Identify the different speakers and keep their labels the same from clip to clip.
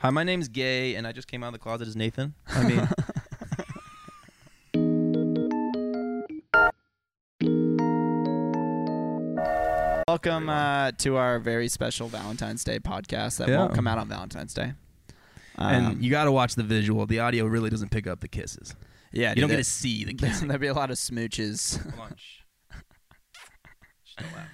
Speaker 1: Hi, my name's Gay, and I just came out of the closet as Nathan. I mean,
Speaker 2: Welcome uh, to our very special Valentine's Day podcast that
Speaker 1: Yeah.
Speaker 2: won't come out on Valentine's Day.
Speaker 1: and
Speaker 2: Um,
Speaker 1: you got to watch the visual. The audio really doesn't pick up the kisses.
Speaker 2: yeah,
Speaker 1: You don't get to see the
Speaker 2: there-
Speaker 1: kissing.
Speaker 2: There'll be a lot of smooches.
Speaker 1: Shh. Shh, don't laugh.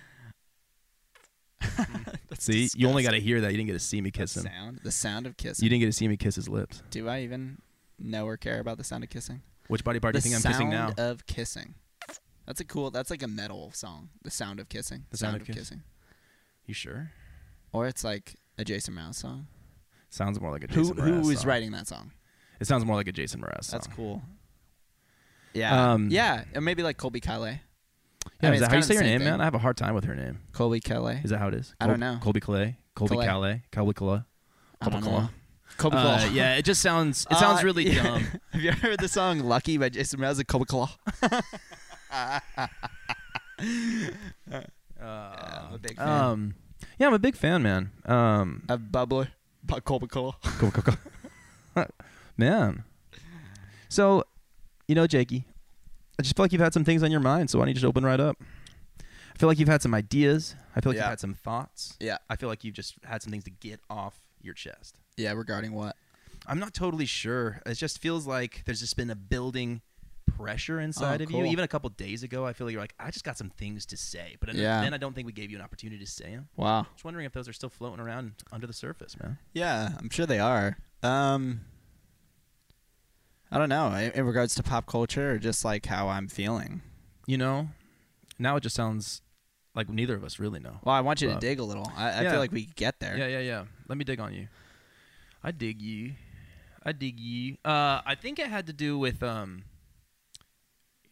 Speaker 1: See, you only got to hear that. You didn't get to see me kiss him.
Speaker 2: sound, the sound of kissing.
Speaker 1: You didn't get to see me kiss his lips.
Speaker 2: Do I even know or care about the sound of kissing?
Speaker 1: Which body part do you think I'm kissing now?
Speaker 2: sound of kissing. That's a cool. That's like a metal song. The sound of kissing.
Speaker 1: The sound of kiss- You sure?
Speaker 2: Or it's like a Jason Mraz song.
Speaker 1: Sounds more like a Jason
Speaker 2: who
Speaker 1: Mraz
Speaker 2: is
Speaker 1: song.
Speaker 2: writing that song?
Speaker 1: It sounds more like a Jason Mraz song.
Speaker 2: That's cool. Yeah.
Speaker 1: Um,
Speaker 2: yeah. Or maybe like Colbie Caillat.
Speaker 1: Yeah,
Speaker 2: I mean,
Speaker 1: is that how you say
Speaker 2: same
Speaker 1: name, man? I have a hard time with her name.
Speaker 2: Colbie Caillat.
Speaker 1: Is that how it is?
Speaker 2: I don't know.
Speaker 1: Colbie Caillat. Colbie
Speaker 2: Caillat.
Speaker 1: Caillat. Colbie Caillat.
Speaker 2: I don't
Speaker 1: Colby
Speaker 2: know.
Speaker 1: Uh, yeah, it just sounds. It sounds
Speaker 2: Uh,
Speaker 1: really
Speaker 2: yeah.
Speaker 1: dumb.
Speaker 2: Have you ever heard the song "Lucky" by Jason Mraz and Colby Claw?
Speaker 1: Uh,
Speaker 2: I'm a big fan.
Speaker 1: Um, yeah, I'm a big fan, man. Um,
Speaker 2: Of Bubbler by Colby Claw.
Speaker 1: go, go. man. So, you know, Jakey, I just feel like you've had some things on your mind. So why don't you just open right up? I feel like you've had some ideas. I feel like
Speaker 2: Yeah.
Speaker 1: you've had some thoughts.
Speaker 2: Yeah.
Speaker 1: I feel like you've just had some things to get off your chest.
Speaker 2: Yeah, regarding what?
Speaker 1: I'm not totally sure. It just feels like there's just been a building pressure inside
Speaker 2: Oh,
Speaker 1: of
Speaker 2: cool.
Speaker 1: you. Even a couple days ago, I feel like you're like, I just got some things to say, but then-
Speaker 2: Yeah.
Speaker 1: then I don't think we gave you an opportunity to say them.
Speaker 2: Wow.
Speaker 1: Just wondering if those are still floating around under the surface, man.
Speaker 2: Yeah, I'm sure they are. Um, I don't know. In regards to pop culture, or just like how I'm feeling.
Speaker 1: You know, now it just sounds like neither of us really know.
Speaker 2: Well, I want you to dig a little. I, I
Speaker 1: yeah.
Speaker 2: feel like we get there.
Speaker 1: Yeah, yeah, yeah. Let me dig on you. I dig you. I dig you. Uh, I think it had to do with um,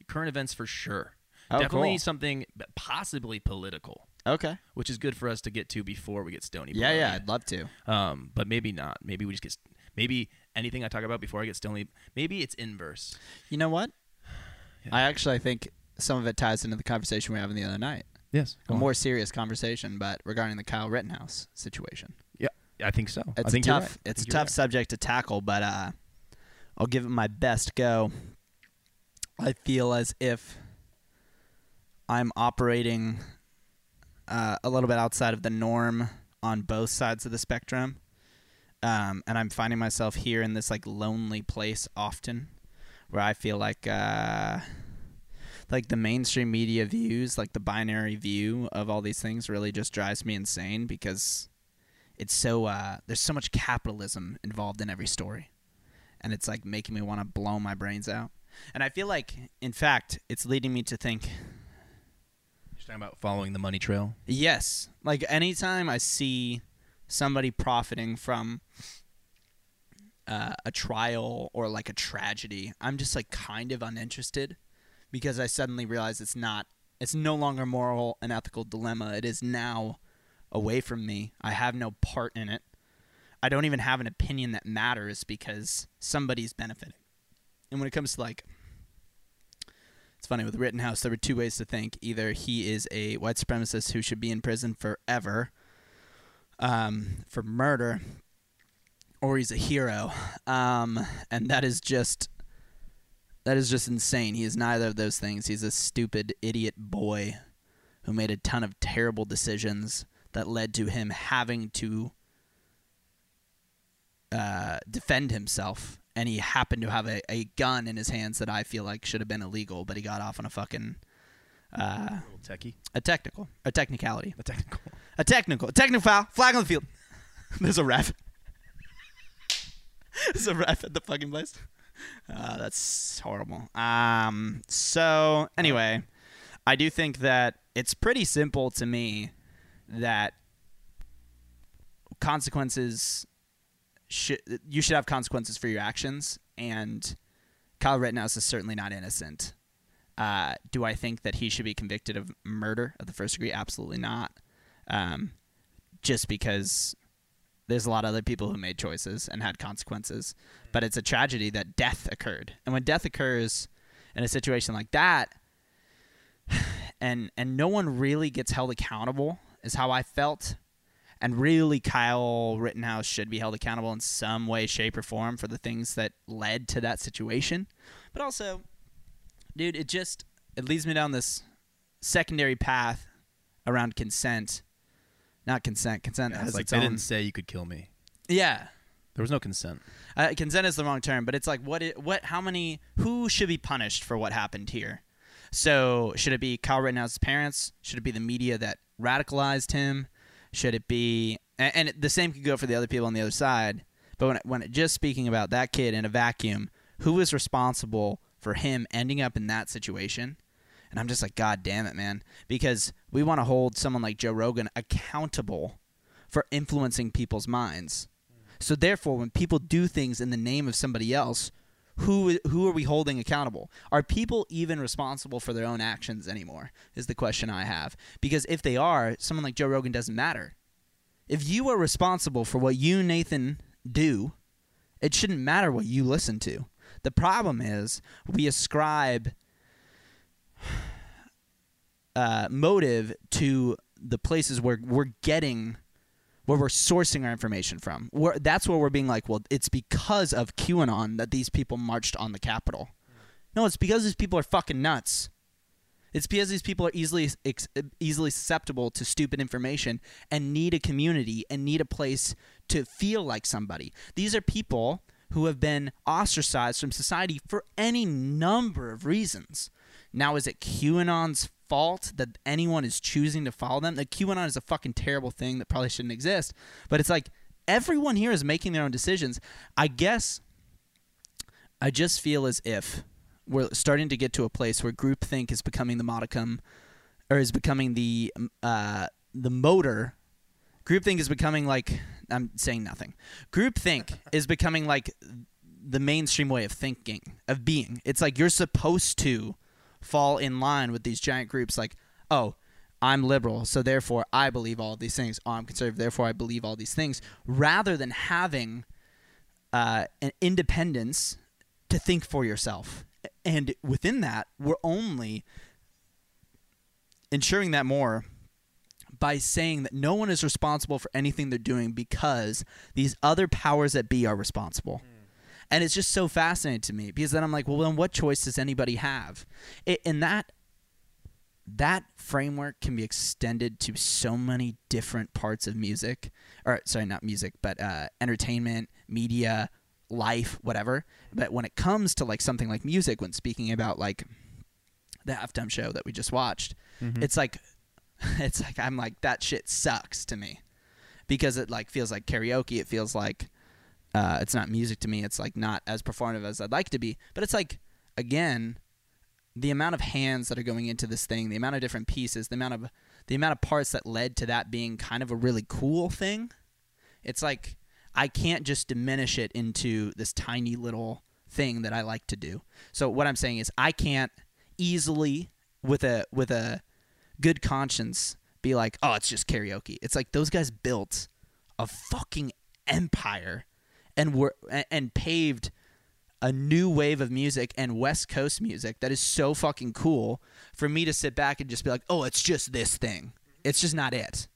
Speaker 1: current events for sure.
Speaker 2: Oh,
Speaker 1: Definitely
Speaker 2: cool.
Speaker 1: something possibly political,
Speaker 2: Okay.
Speaker 1: which is good for us to get to before we get stony.
Speaker 2: Yeah, yeah. I'd love to.
Speaker 1: Um, but maybe not. Maybe we just get. St- maybe anything I talk about before I get stony. Maybe it's inverse.
Speaker 2: You know what?
Speaker 1: Yeah.
Speaker 2: I actually think some of it ties into the conversation we were having the other night.
Speaker 1: Yes.
Speaker 2: A more serious conversation, but regarding the Kyle Rittenhouse situation.
Speaker 1: Yeah, I think so.
Speaker 2: It's
Speaker 1: I think
Speaker 2: a tough.
Speaker 1: right.
Speaker 2: It's a
Speaker 1: think you're
Speaker 2: tough subject to tackle, but uh, I'll give it my best go. I feel as if I'm operating uh, a little bit outside of the norm on both sides of the spectrum, um, and I'm finding myself here in this like lonely place often, where I feel like. Uh, like the mainstream media views, like the binary view of all these things, really just drives me insane because it's so uh, there's so much capitalism involved in every story, and it's like making me want to blow my brains out. And I feel like, in fact, it's leading me to think,
Speaker 1: You're talking about following the money trail.
Speaker 2: yes, like anytime I see somebody profiting from uh, a trial or like a tragedy, I'm just like kind of uninterested because I suddenly realize it's not, it's no longer moral and ethical dilemma. It is now away from me. I have no part in it. I don't even have an opinion that matters because somebody's benefiting. And when it comes to like, it's funny with Rittenhouse, there were two ways to think. Either he is a white supremacist who should be in prison forever um, for murder, or he's a hero. Um, and that is just that is just insane. He is neither of those things. He's a stupid idiot boy who made a ton of terrible decisions that led to him having to uh, defend himself. And he happened to have a, a gun in his hands that I feel like should have been illegal, but he got off on a fucking uh,
Speaker 1: A
Speaker 2: a technical, a technicality,
Speaker 1: A technical.
Speaker 2: A technical, a technical foul, flag on the field. There's a ref. There's a ref at the fucking place. Uh, that's horrible. Um. So anyway, I do think that it's pretty simple to me that consequences should you should have consequences for your actions, and Kyle Rittenhouse is certainly not innocent. Uh, do I think that he should be convicted of murder of the first degree? Absolutely not. Um, just because there's a lot of other people who made choices and had consequences, but it's a tragedy that death occurred. And when death occurs in a situation like that, and and no one really gets held accountable, is how I felt. And really, Kyle Rittenhouse should be held accountable in some way, shape, or form for the things that led to that situation. But also, dude, it just it leads me down this secondary path around consent. Not consent. Consent
Speaker 1: Yeah,
Speaker 2: has
Speaker 1: like
Speaker 2: its
Speaker 1: they
Speaker 2: own.
Speaker 1: didn't say you could kill me.
Speaker 2: yeah,
Speaker 1: There was no consent.
Speaker 2: uh, consent is the wrong term, but it's like what? It, what? How many? Who should be punished for what happened here? So should it be Kyle Rittenhouse's parents? Should it be the media that radicalized him? Should it be? And, and the same could go for the other people on the other side. But when it, when it, just speaking about that kid in a vacuum, who is responsible for him ending up in that situation? And I'm just like, God damn it, man, because we want to hold someone like Joe Rogan accountable for influencing people's minds. So therefore, when people do things in the name of somebody else, who who are we holding accountable? Are people even responsible for their own actions anymore? Is the question I have. Because if they are, someone like Joe Rogan doesn't matter. If you are responsible for what you Nathan do, it shouldn't matter what you listen to. The problem is we ascribe uh, motive to the places where we're getting where we're sourcing our information from. Where, that's where we're being like, well, it's because of QAnon that these people marched on the Capitol. No, it's because these people are fucking nuts. It's because these people are easily ex- easily susceptible to stupid information and need a community and need a place to feel like somebody. These are people who have been ostracized from society for any number of reasons. Now, is it QAnon's fault that anyone is choosing to follow them? That QAnon is a fucking terrible thing that probably shouldn't exist. But it's like everyone here is making their own decisions. I guess I just feel as if we're starting to get to a place where groupthink is becoming the modicum, or is becoming the uh, the motor. Groupthink is becoming like I'm saying nothing. Groupthink is becoming like the mainstream way of thinking, of being. It's like you're supposed to fall in line with these giant groups like, oh, I'm liberal, so therefore I believe all these things. Oh, I'm conservative, therefore I believe all these things, rather than having uh, an independence to think for yourself. And within that, we're only ensuring that more by saying that no one is responsible for anything they're doing because these other powers that be are responsible. And it's just so fascinating to me because then I'm like, well, then what choice does anybody have? It, and that that framework can be extended to so many different parts of music, or sorry, not music, but uh, entertainment, media, life, whatever. But when it comes to like something like music, when speaking about like the halftime show that we just watched,
Speaker 1: Mhm.
Speaker 2: it's like it's like I'm like that shit sucks to me because it like feels like karaoke. It feels like uh, it's not music to me. It's like not as performative as I'd like to be. But it's like again, the amount of hands that are going into this thing, the amount of different pieces, the amount of the amount of parts that led to that being kind of a really cool thing. It's like I can't just diminish it into this tiny little thing that I like to do. So what I'm saying is I can't easily with a with a good conscience be like, "Oh, it's just karaoke." It's like those guys built a fucking empire and were and paved a new wave of music and West Coast music that is so fucking cool for me to sit back and just be like, "Oh, it's just this thing." It's just not it.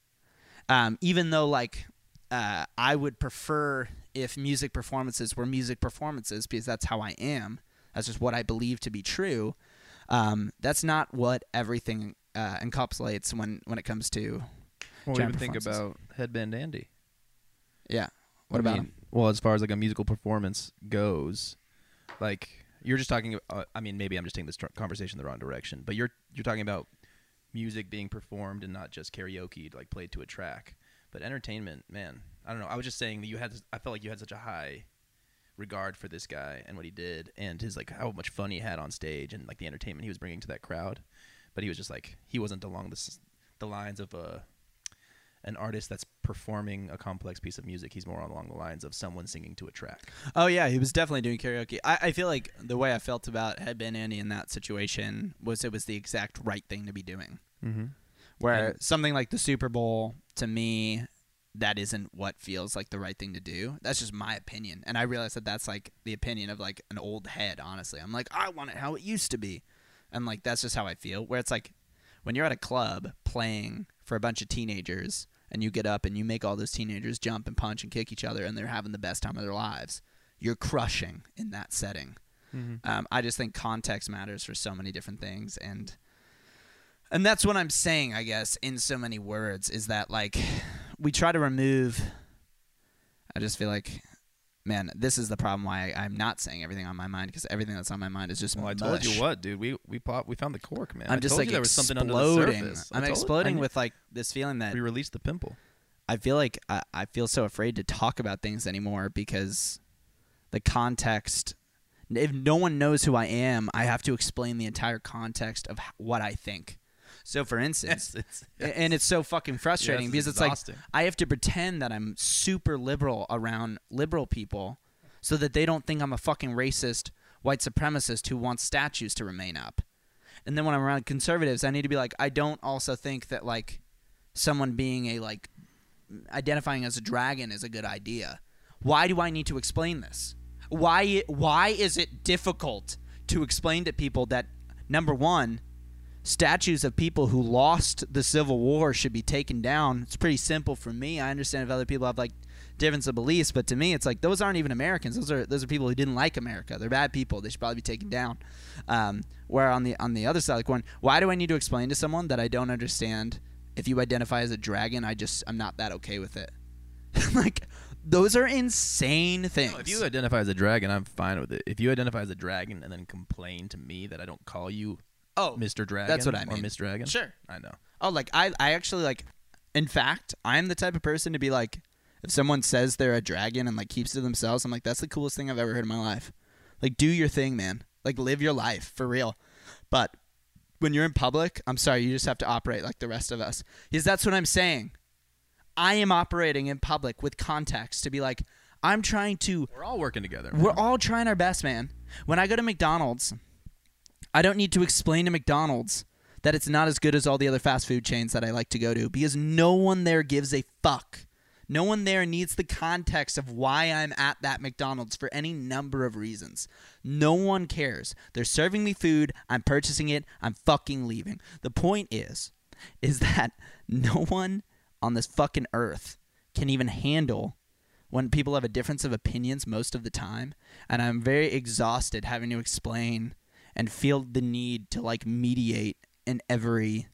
Speaker 2: Um, even though like uh, I would prefer if music performances were music performances because that's how I am. That's just what I believe to be true. Um, that's not what everything uh, encapsulates when when it comes to
Speaker 1: What do you think about Headband Andy?
Speaker 2: yeah. What
Speaker 1: I
Speaker 2: about
Speaker 1: mean,
Speaker 2: him?
Speaker 1: Well, as far as like a musical performance goes, like you're just talking. Uh, I mean, maybe I'm just taking this tr- conversation the wrong direction, but you're you're talking about music being performed and not just karaoke, like played to a track. But entertainment, man, I don't know. I was just saying that you had. I felt like you had such a high regard for this guy and what he did, and his like how much fun he had on stage, and like the entertainment he was bringing to that crowd. But he was just like he wasn't along the the lines of a an artist that's performing a complex piece of music. He's more along the lines of someone singing to a track.
Speaker 2: Oh yeah, he was definitely doing karaoke. I, I feel like the way I felt about Headband Andy in that situation was it was the exact right thing to be doing.
Speaker 1: Mm-hmm.
Speaker 2: Where
Speaker 1: And-
Speaker 2: something like the Super Bowl, to me, that isn't what feels like the right thing to do. That's just my opinion, and I realize that that's like the opinion of like an old head. Honestly, I'm like, I want it how it used to be, and like that's just how I feel. Where it's like when you're at a club playing for a bunch of teenagers and you get up and you make all those teenagers jump and punch and kick each other and they're having the best time of their lives. You're crushing in that setting.
Speaker 1: Mm-hmm.
Speaker 2: Um, I just think context matters for so many different things, and and that's what I'm saying. I guess in so many words is that like we try to remove. I just feel like, man, this is the problem. Why I, I'm not saying everything on my mind because everything that's on my mind is just.
Speaker 1: Well, I told you what, dude. We we pop, we found the cork, man.
Speaker 2: I'm
Speaker 1: I
Speaker 2: just
Speaker 1: told
Speaker 2: like
Speaker 1: you there was something under the
Speaker 2: exploding.
Speaker 1: surface.
Speaker 2: I'm exploding
Speaker 1: I-
Speaker 2: with like this feeling that
Speaker 1: We released the pimple.
Speaker 2: I feel like I, I feel so afraid to talk about things anymore because the context. If no one knows who I am, I have to explain the entire context of what I think. So, for instance,
Speaker 1: it's,
Speaker 2: a- and it's so fucking frustrating
Speaker 1: Yes,
Speaker 2: because
Speaker 1: it's
Speaker 2: it's like. I have to pretend that I'm super liberal around liberal people so that they don't think I'm a fucking racist white supremacist who wants statues to remain up. And then when I'm around conservatives, I need to be like, I don't also think that like someone being a like identifying as a dragon is a good idea. Why do I need to explain this? Why why is it difficult to explain to people that number 1 statues of people who lost the Civil War should be taken down? It's pretty simple for me. I understand if other people have like difference of beliefs, but to me it's like those aren't even Americans. Those are those are people who didn't like America. They're bad people. They should probably be taken down. Um, where on the on the other side of the coin, why do I need to explain to someone that I don't understand if you identify as a dragon, I just I'm not that okay with it. like those are insane things.
Speaker 1: No, if you identify as a dragon, I'm fine with it. If you identify as a dragon and then complain to me that I don't call you
Speaker 2: oh,
Speaker 1: Mr. Dragon,
Speaker 2: that's what I mean. or.
Speaker 1: Miss Dragon,
Speaker 2: sure.
Speaker 1: I know.
Speaker 2: Oh, like I I actually like in fact, I'm the type of person to be like if someone says they're a dragon and like keeps to themselves, I'm like that's the coolest thing I've ever heard in my life. Like do your thing, man. Like live your life for real. But when you're in public, I'm sorry, you just have to operate like the rest of us. Because that's what I'm saying. I am operating in public with context to be like I'm trying to
Speaker 1: We're all working together.
Speaker 2: we're all trying our best, man. When I go to McDonald's, I don't need to explain to McDonald's that it's not as good as all the other fast food chains that I like to go to because no one there gives a fuck. No one there needs the context of why I'm at that McDonald's for any number of reasons. No one cares. They're serving me food, I'm purchasing it, I'm fucking leaving. The point is is that no one on this fucking earth can even handle when people have a difference of opinions most of the time and i'm very exhausted having to explain and feel the need to like mediate in every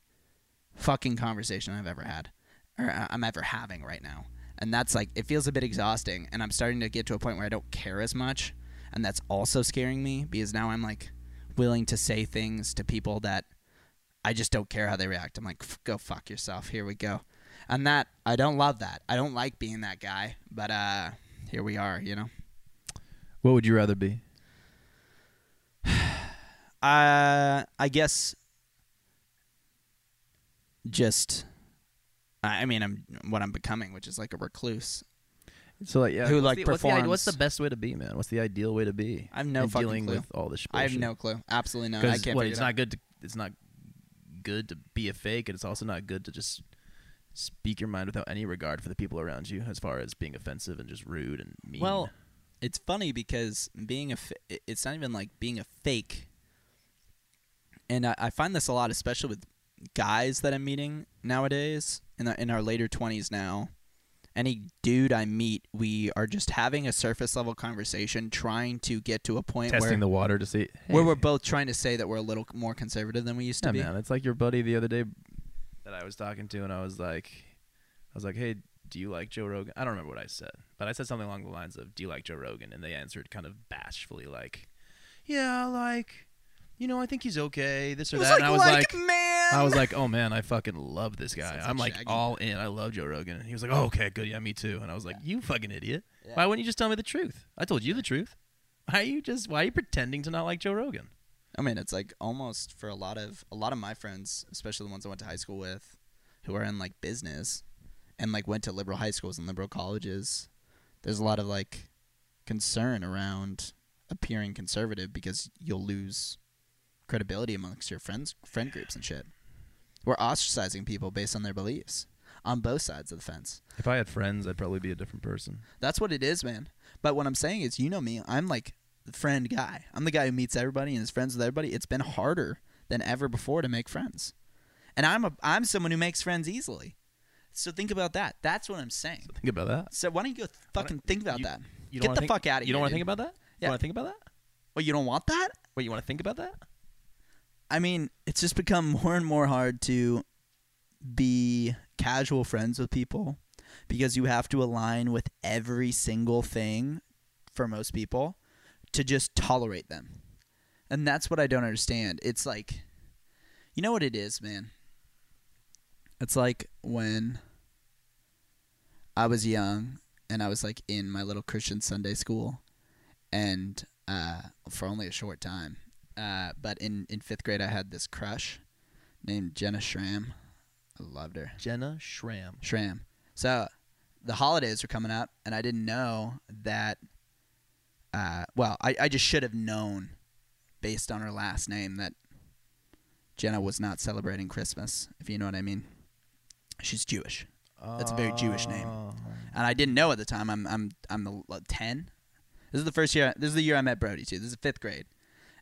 Speaker 2: fucking conversation i've ever had or uh, i'm ever having right now and that's like it feels a bit exhausting and i'm starting to get to a point where i don't care as much and that's also scaring me because now i'm like willing to say things to people that i just don't care how they react i'm like go fuck yourself here we go and that I don't love that. I don't like being that guy, but uh here we are, you know.
Speaker 1: What would you rather be?
Speaker 2: Uh I guess just I I mean I'm what I'm becoming, which is like a recluse.
Speaker 1: So like, yeah,
Speaker 2: Who,
Speaker 1: what's
Speaker 2: like,
Speaker 1: the, what's the, what's the best way to be, man? What's the ideal way to be?
Speaker 2: I have no fucking
Speaker 1: dealing
Speaker 2: clue.
Speaker 1: with all this.
Speaker 2: I have no clue. Absolutely no. I
Speaker 1: Because
Speaker 2: can't
Speaker 1: what? It's
Speaker 2: it out.
Speaker 1: not good. To, it's not good to be a fake, and it's also not good to just speak your mind without any regard for the people around you, as far as being offensive and just rude and mean.
Speaker 2: Well, it's funny because being a fa- it's not even like being a fake. And I, I find this a lot, especially with guys that I'm meeting nowadays in our, in our later twenties now. Any dude I meet, we are just having a surface level conversation, trying to get to a point
Speaker 1: testing
Speaker 2: where
Speaker 1: the water to see
Speaker 2: where we're both trying to say that we're a little more conservative than we used to be.
Speaker 1: man. It's like your buddy the other day that I was talking to, and I was like, I was like, hey, do you like Joe Rogan? I don't remember what I said, but I said something along the lines of, do you like Joe Rogan? And they answered kind of bashfully, like, yeah, I like, you know, I think he's okay, this or that.
Speaker 2: like,
Speaker 1: and I was
Speaker 2: like,
Speaker 1: like,
Speaker 2: man,
Speaker 1: I was like, oh man, I fucking love this guy.
Speaker 2: Sounds
Speaker 1: I'm
Speaker 2: like Shaggy.
Speaker 1: all in. I love Joe Rogan. And he was like, oh, okay, good, yeah, me too. And I was like, you fucking idiot.
Speaker 2: Yeah.
Speaker 1: Why wouldn't you just tell me the truth? I told you the truth. Why are you just? Why are you pretending to not like Joe Rogan?
Speaker 2: I mean, it's like almost for a lot of a lot of my friends, especially the ones I went to high school with, who are in like business and like went to liberal high schools and liberal colleges. There's a lot of like concern around appearing conservative because you'll lose credibility amongst your friends friend groups and shit. We're ostracizing people based on their beliefs on both sides of the fence.
Speaker 1: If I had friends, I'd probably be a different person.
Speaker 2: That's what it is, man. But what I'm saying is, you know me, I'm like the friend guy. I'm the guy who meets everybody and is friends with everybody. It's been harder than ever before to make friends. And I'm a I'm someone who makes friends easily. So think about that. That's what I'm saying.
Speaker 1: So think about that.
Speaker 2: So why don't you go fucking think about
Speaker 1: you-
Speaker 2: that?
Speaker 1: You
Speaker 2: Get the
Speaker 1: think-
Speaker 2: fuck out of
Speaker 1: You
Speaker 2: here, You
Speaker 1: don't want to think about that?
Speaker 2: Yeah.
Speaker 1: You want to think about that?
Speaker 2: Well, you don't want that?
Speaker 1: Wait, you want to think about that?
Speaker 2: I mean, it's just become more and more hard to be casual friends with people because you have to align with every single thing for most people to just tolerate them. And that's what I don't understand. It's like, you know what it is, man? It's like when I was young and I was like in my little Christian Sunday school and uh, for only a short time. Uh, but in, in fifth grade, I had this crush named Jenna Schramm. I loved her.
Speaker 1: Jenna Schramm.
Speaker 2: Schramm. So the holidays were coming up, and I didn't know that. Uh, well, I, I just should have known, based on her last name, that Jenna was not celebrating Christmas. If you know what I mean. She's Jewish, That's a very Jewish name.
Speaker 1: Oh.
Speaker 2: and I didn't know at the time. I'm I'm I'm the ten. This is the first year. This is the year I met Brody too. This is fifth grade,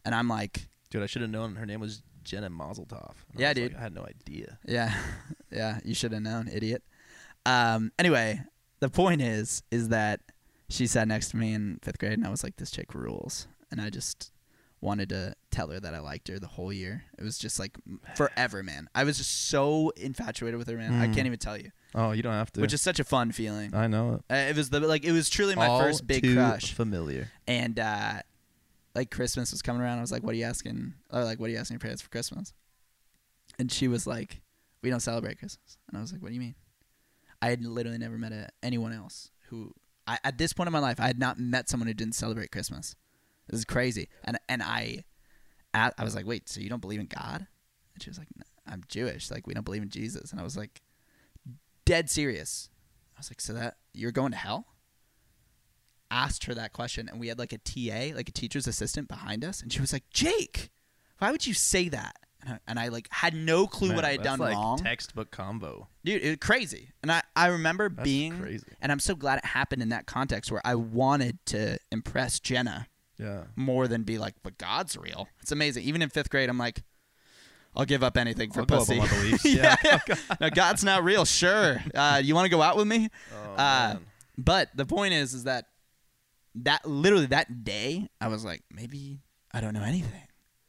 Speaker 2: and I'm like,
Speaker 1: Dude, I should have known her name was Jenna Mazeltov. And I
Speaker 2: Yeah,
Speaker 1: was
Speaker 2: dude.
Speaker 1: like, I had no idea.
Speaker 2: Yeah, yeah, you should have known, idiot. Um, anyway, the point is, is that she sat next to me in fifth grade, and I was like, "This chick rules," and I just wanted to tell her that I liked her the whole year. It was just like forever, man. I was just so infatuated with her, man. I
Speaker 1: Mm.
Speaker 2: can't even tell you,
Speaker 1: Oh, you don't have to.
Speaker 2: which is such a fun feeling.
Speaker 1: I know it.
Speaker 2: Uh, it was the like it was truly my
Speaker 1: All
Speaker 2: first big crush,
Speaker 1: Familiar.
Speaker 2: and uh, like Christmas was coming around. I was like, "What are you asking?" Or like, "What are you asking your parents for Christmas?" And she was like, "We don't celebrate Christmas." And I was like, "What do you mean?" I had literally never met a, anyone else who, I, at this point in my life, I had not met someone who didn't celebrate Christmas. This is crazy. And and I, I I was like, "Wait, so you don't believe in God?" And she was like, "No, "I'm Jewish. Like, we don't believe in Jesus." And I was like, dead serious. I was like, "So that you're going to hell?" Asked her that question and we had like a TA, like a teacher's assistant behind us and she was like, "Jake, why would you say that?" And I, and I like had no clue what I had done
Speaker 1: like
Speaker 2: wrong.
Speaker 1: Textbook combo.
Speaker 2: Dude, it was crazy. And I I remember
Speaker 1: That's
Speaker 2: being
Speaker 1: crazy.
Speaker 2: and I'm so glad it happened in that context where I wanted to impress Jenna
Speaker 1: Yeah.
Speaker 2: more than be like, "But God's real." It's amazing. Even in 5th grade, I'm like I'll give up anything for
Speaker 1: I'll up
Speaker 2: pussy.
Speaker 1: beliefs.
Speaker 2: yeah.
Speaker 1: Yeah.
Speaker 2: no, God's not real. Sure. Uh, you want to go out with me?
Speaker 1: Oh,
Speaker 2: Uh,
Speaker 1: man.
Speaker 2: But the point is, is that that literally that day, I was like, maybe I don't know anything.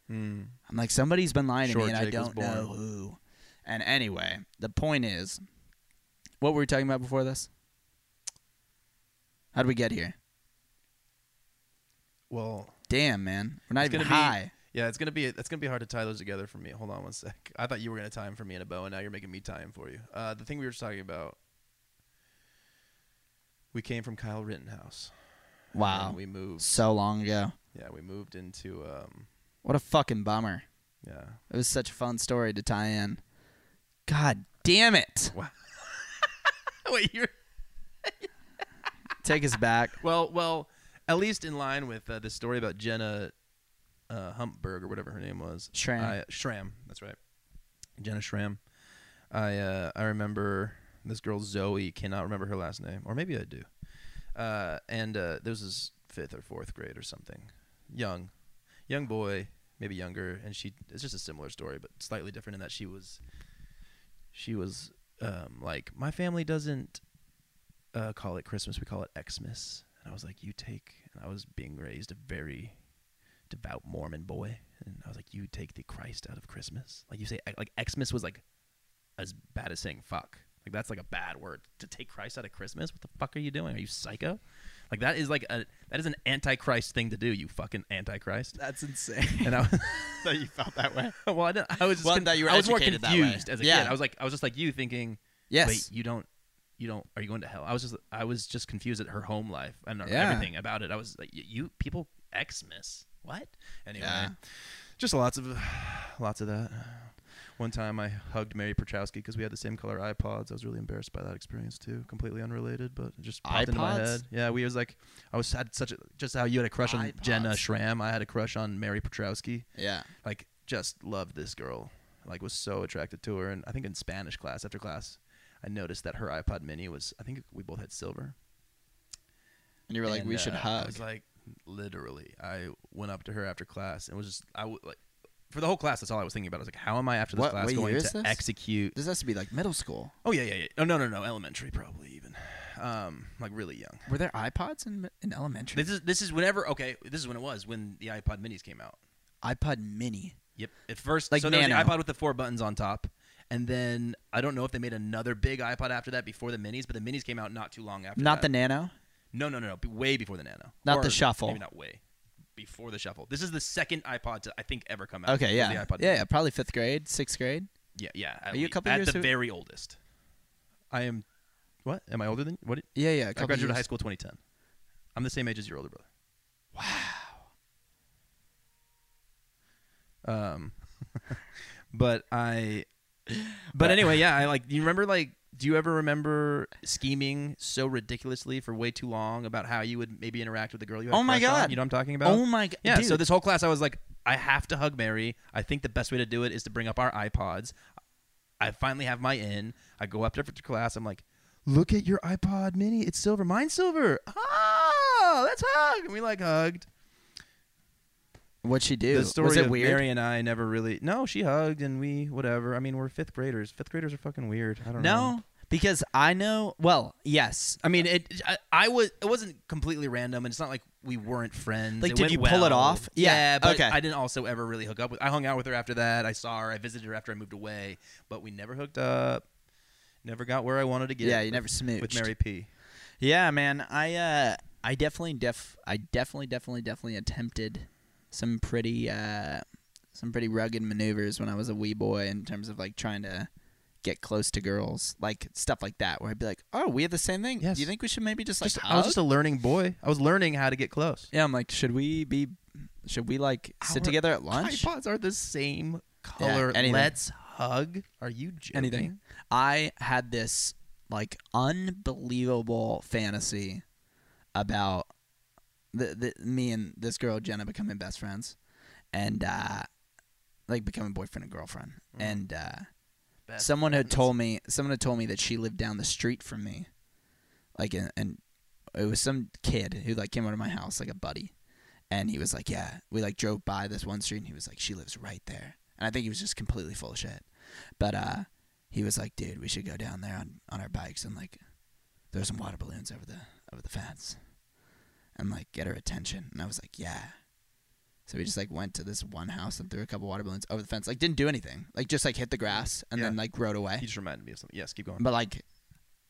Speaker 1: Hmm.
Speaker 2: I'm like, somebody's been lying to me, and I
Speaker 1: Jake was
Speaker 2: don't know who. And anyway, the point is, what were we talking about before this? How did we get here?
Speaker 1: Well,
Speaker 2: Damn, man, we're not even
Speaker 1: gonna be-
Speaker 2: high.
Speaker 1: yeah, it's gonna be it's gonna be hard to tie those together for me. Hold on one sec. I thought you were gonna tie them for me in a bow, and now you're making me tie them for you. Uh, the thing we were just talking about. We came from Kyle Rittenhouse. And
Speaker 2: Wow,
Speaker 1: we moved.
Speaker 2: so long ago.
Speaker 1: Yeah, we moved into. Um,
Speaker 2: What a fucking bummer.
Speaker 1: yeah.
Speaker 2: It was such a fun story to tie in. God damn it!
Speaker 1: Wait, you're
Speaker 2: Take us back.
Speaker 1: well, well. At least in line with uh, the story about Jenna uh, Humpberg or whatever her name was.
Speaker 2: Schramm.
Speaker 1: I, Schramm. That's right. Jenna Schramm. I uh, I remember this girl Zoe. Cannot remember her last name, or maybe I do. Uh, and uh, this was fifth or fourth grade or something. Young, young boy, maybe younger, and she. It's just a similar story, but slightly different in that she was. She was um, like my family doesn't uh, call it Christmas. We call it Xmas. And I was like, you take. And I was being raised a very devout Mormon boy, and I was like, you take the Christ out of Christmas. Like you say, like Xmas was like as bad as saying fuck. Like that's like a bad word to take Christ out of Christmas. What the fuck are you doing? Are you psycho? Like that is like a that is an antichrist thing to do. You fucking antichrist.
Speaker 2: That's insane.
Speaker 1: And I was,
Speaker 2: that you felt that way.
Speaker 1: well, I, I was just
Speaker 2: Well,
Speaker 1: con-
Speaker 2: that you were
Speaker 1: I was more
Speaker 2: educated that way.
Speaker 1: confused as a
Speaker 2: Yeah.
Speaker 1: kid. I was like, I was just like you, thinking,
Speaker 2: Yes.
Speaker 1: wait, you don't, you don't, are you going to hell? I was just, I was just confused at her home life and
Speaker 2: Yeah.
Speaker 1: everything about it. I was like, you people Xmas, what? Anyway,
Speaker 2: Yeah.
Speaker 1: just lots of, lots of that. One time I hugged Mary Petrowski because we had the same color iPods. I was really embarrassed by that experience too. Completely unrelated, but it just popped into my head. Yeah, we was like, I was had such a just how you had a crush on Jenna
Speaker 2: iPods.
Speaker 1: Schramm. I had a crush on Mary Petrowski
Speaker 2: Yeah.
Speaker 1: like just loved this girl like was so attracted to her and i think in spanish class after class i noticed that her ipod mini was i think we both had silver
Speaker 2: And you were like,
Speaker 1: And,
Speaker 2: we should
Speaker 1: uh, i
Speaker 2: hug.
Speaker 1: was like literally i went up to her after class and was just i w- like for the whole class, that's all I was thinking about. I was like, how am I after this
Speaker 2: What-
Speaker 1: class
Speaker 2: what
Speaker 1: going to
Speaker 2: this?
Speaker 1: execute?
Speaker 2: This has to be like middle school.
Speaker 1: Oh yeah, yeah, yeah. Oh no, no, no, elementary probably even, um, like really young.
Speaker 2: Were there iPods in in elementary?
Speaker 1: This is this is whenever okay. This is when it was when the iPod Minis came out.
Speaker 2: iPod Mini.
Speaker 1: Yep. At first,
Speaker 2: Like
Speaker 1: so there was the
Speaker 2: Nano.
Speaker 1: iPod with the four buttons on top, and then I don't know if they made another big iPod after that before the Minis, but the Minis came out not too long after.
Speaker 2: Not
Speaker 1: that.
Speaker 2: the Nano.
Speaker 1: No, no, no, no. Way before the Nano.
Speaker 2: Not the Shuffle.
Speaker 1: Maybe not way. Before the Shuffle. This is the second iPod to I think ever come out.
Speaker 2: Okay, yeah,
Speaker 1: The iPod
Speaker 2: yeah, yeah, probably fifth grade, sixth grade.
Speaker 1: yeah, yeah. at
Speaker 2: Are you a couple
Speaker 1: at
Speaker 2: years
Speaker 1: the very oldest? I am. What? Am I older than what?
Speaker 2: Yeah, yeah. a
Speaker 1: I
Speaker 2: couple
Speaker 1: graduated
Speaker 2: years.
Speaker 1: high school 2010. I'm the same age as your older brother. Wow. Um, but I, but uh, anyway, yeah. I like. You remember like? Do you ever remember scheming so ridiculously for way too long about how you would maybe interact with the girl you had? a
Speaker 2: Oh my
Speaker 1: crush on?
Speaker 2: God.
Speaker 1: You know what I'm talking about?
Speaker 2: Oh my god.
Speaker 1: Yeah,
Speaker 2: dude.
Speaker 1: so this whole class, I was like, I have to hug Mary. I think the best way to do it is to bring up our iPods. I finally have my in. I go up to class. I'm like, look at your iPod Mini. It's silver. Mine's silver. Ah, oh, let's hug. And we like hugged.
Speaker 2: What'd she do?
Speaker 1: The story
Speaker 2: Was it
Speaker 1: of
Speaker 2: weird?
Speaker 1: Mary and I never really. No, she hugged and we whatever. I mean, we're fifth graders. Fifth graders are fucking weird. I don't know.
Speaker 2: No, because I know. Well, yes.
Speaker 1: I mean, it. I, I was. It wasn't completely random, and it's not like we weren't friends.
Speaker 2: Like,
Speaker 1: It
Speaker 2: did you pull it
Speaker 1: well.
Speaker 2: off? Yeah,
Speaker 1: but
Speaker 2: okay.
Speaker 1: I didn't also ever really hook up with. I hung out with her after that. I saw her. I visited her after I moved away, but we never hooked up. Never got where I wanted to get.
Speaker 2: Yeah, you
Speaker 1: with-
Speaker 2: never smooched.
Speaker 1: with Mary P.
Speaker 2: Yeah, man. I uh I definitely def I definitely definitely definitely attempted some pretty uh some pretty rugged maneuvers when I was a wee boy in terms of like trying to get close to girls, like stuff like that where I'd be like, "Oh, we have the same thing.
Speaker 1: Yes.
Speaker 2: Do you think we should maybe just like
Speaker 1: Just, I was just a learning boy. I was learning how to get close.
Speaker 2: Yeah, I'm like, should we be should we like sit
Speaker 1: Our
Speaker 2: together at lunch?
Speaker 1: iPods are the same color.
Speaker 2: anything.
Speaker 1: Let's hug. Are you joking?
Speaker 2: anything. I had this like unbelievable fantasy about the, the me and this girl Jenna becoming best friends, and uh, like becoming boyfriend and girlfriend.
Speaker 1: Mm.
Speaker 2: And uh,
Speaker 1: Best
Speaker 2: someone had told me someone had told me that she lived down the street from me, like and, and it was some kid who like came out of my house like a buddy, and he was like, yeah, we like drove by this one street, and he was like, she lives right there, and I think he was just completely full of shit, but uh, he was like, dude, we should go down there on on our bikes and like throw some water balloons over the over the fence, and like get her attention, and I was like, yeah. So we just like went to this one house and threw a couple water balloons over the fence. Like didn't do anything. Like just like hit the grass and
Speaker 1: Yeah.
Speaker 2: then like rode away.
Speaker 1: You just reminded me of something. Yes, keep going.
Speaker 2: But like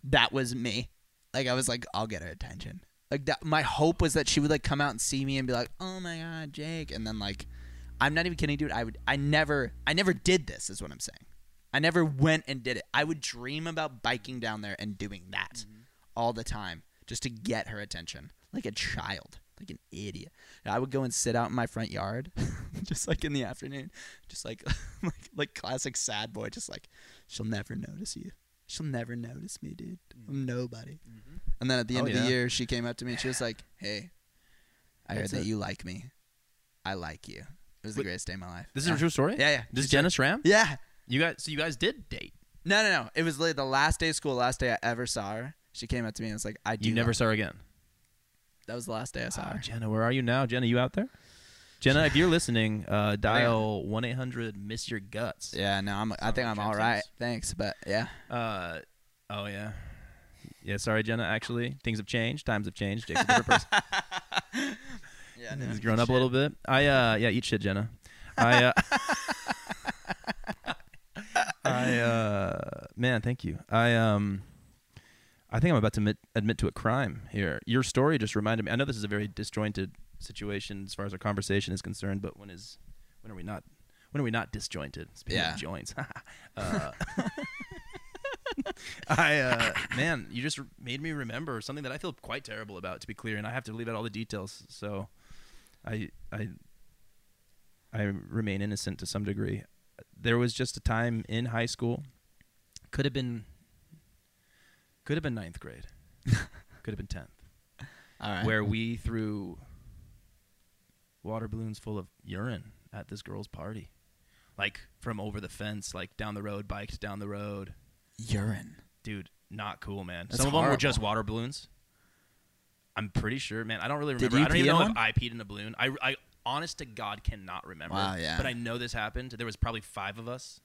Speaker 2: that was me. Like I was like, I'll get her attention. Like that my hope was that she would like come out and see me and be like, Oh my god, Jake and then like I'm not even kidding, dude. I would I never I never did this is what I'm saying. I never went and did it. I would dream about biking down there and doing that mm-hmm. all the time just to get her attention. Like a child. Like an idiot. I would go and sit out in my front yard, just like in the afternoon, just like, like like classic sad boy, just like she'll never notice you. She'll never notice me, dude. Mm-hmm. I'm nobody. Mm-hmm. And then at the end
Speaker 1: Oh,
Speaker 2: of
Speaker 1: yeah.
Speaker 2: the year, she came up to me and she was like, "Hey, I heard that
Speaker 1: it.
Speaker 2: you like me. I like you. It was the greatest day of my life."
Speaker 1: This
Speaker 2: yeah.
Speaker 1: is a true story.
Speaker 2: Yeah, yeah.
Speaker 1: This is Jenna Schramm.
Speaker 2: Yeah.
Speaker 1: You guys. So you guys did date.
Speaker 2: No, no, no. It was literally the last day of school, last day I ever saw her. She came up to me and was like, "I do."
Speaker 1: You never saw her again.
Speaker 2: That was the last day I saw
Speaker 1: Oh,
Speaker 2: her.
Speaker 1: Jenna, where are you now? Jenna, you out there? Jenna, if you're listening, uh, dial one eight hundred miss your guts.
Speaker 2: Yeah, no, I'm. I think I'm all right. Thanks, but yeah.
Speaker 1: Uh, oh yeah, yeah. Sorry, Jenna. Actually, things have changed. Times have changed. Jake's a different person.
Speaker 2: yeah,
Speaker 1: He's grown up a little bit. I uh, yeah, eat shit, Jenna. I uh, I uh, man, thank you. I um, I think I'm about to admit, admit to a crime here. Your story just reminded me. I know this is a very disjointed situation as far as our conversation is concerned, but when is when are we not when are we not disjointed? Speaking
Speaker 2: Yeah.
Speaker 1: of joints, uh, I uh, man, you just made me remember something that I feel quite terrible about. To be clear, and I have to leave out all the details. So, I I I remain innocent to some degree. There was just a time in high school, could have been, could have been ninth grade, could have been tenth,
Speaker 2: All right.
Speaker 1: where we threw water balloons full of urine at this girl's party, like from over the fence, like down the road, biked down the road.
Speaker 2: urine.
Speaker 1: Dude, not cool, man.
Speaker 2: That's
Speaker 1: Some of them were just water balloons. I'm pretty sure, man. I don't really
Speaker 2: Did
Speaker 1: remember.
Speaker 2: you
Speaker 1: I don't
Speaker 2: pee
Speaker 1: even
Speaker 2: in
Speaker 1: know
Speaker 2: one?
Speaker 1: if I peed in a balloon. I, I honest to God cannot remember.
Speaker 2: Wow, yeah.
Speaker 1: But I know this happened. There was probably five of us.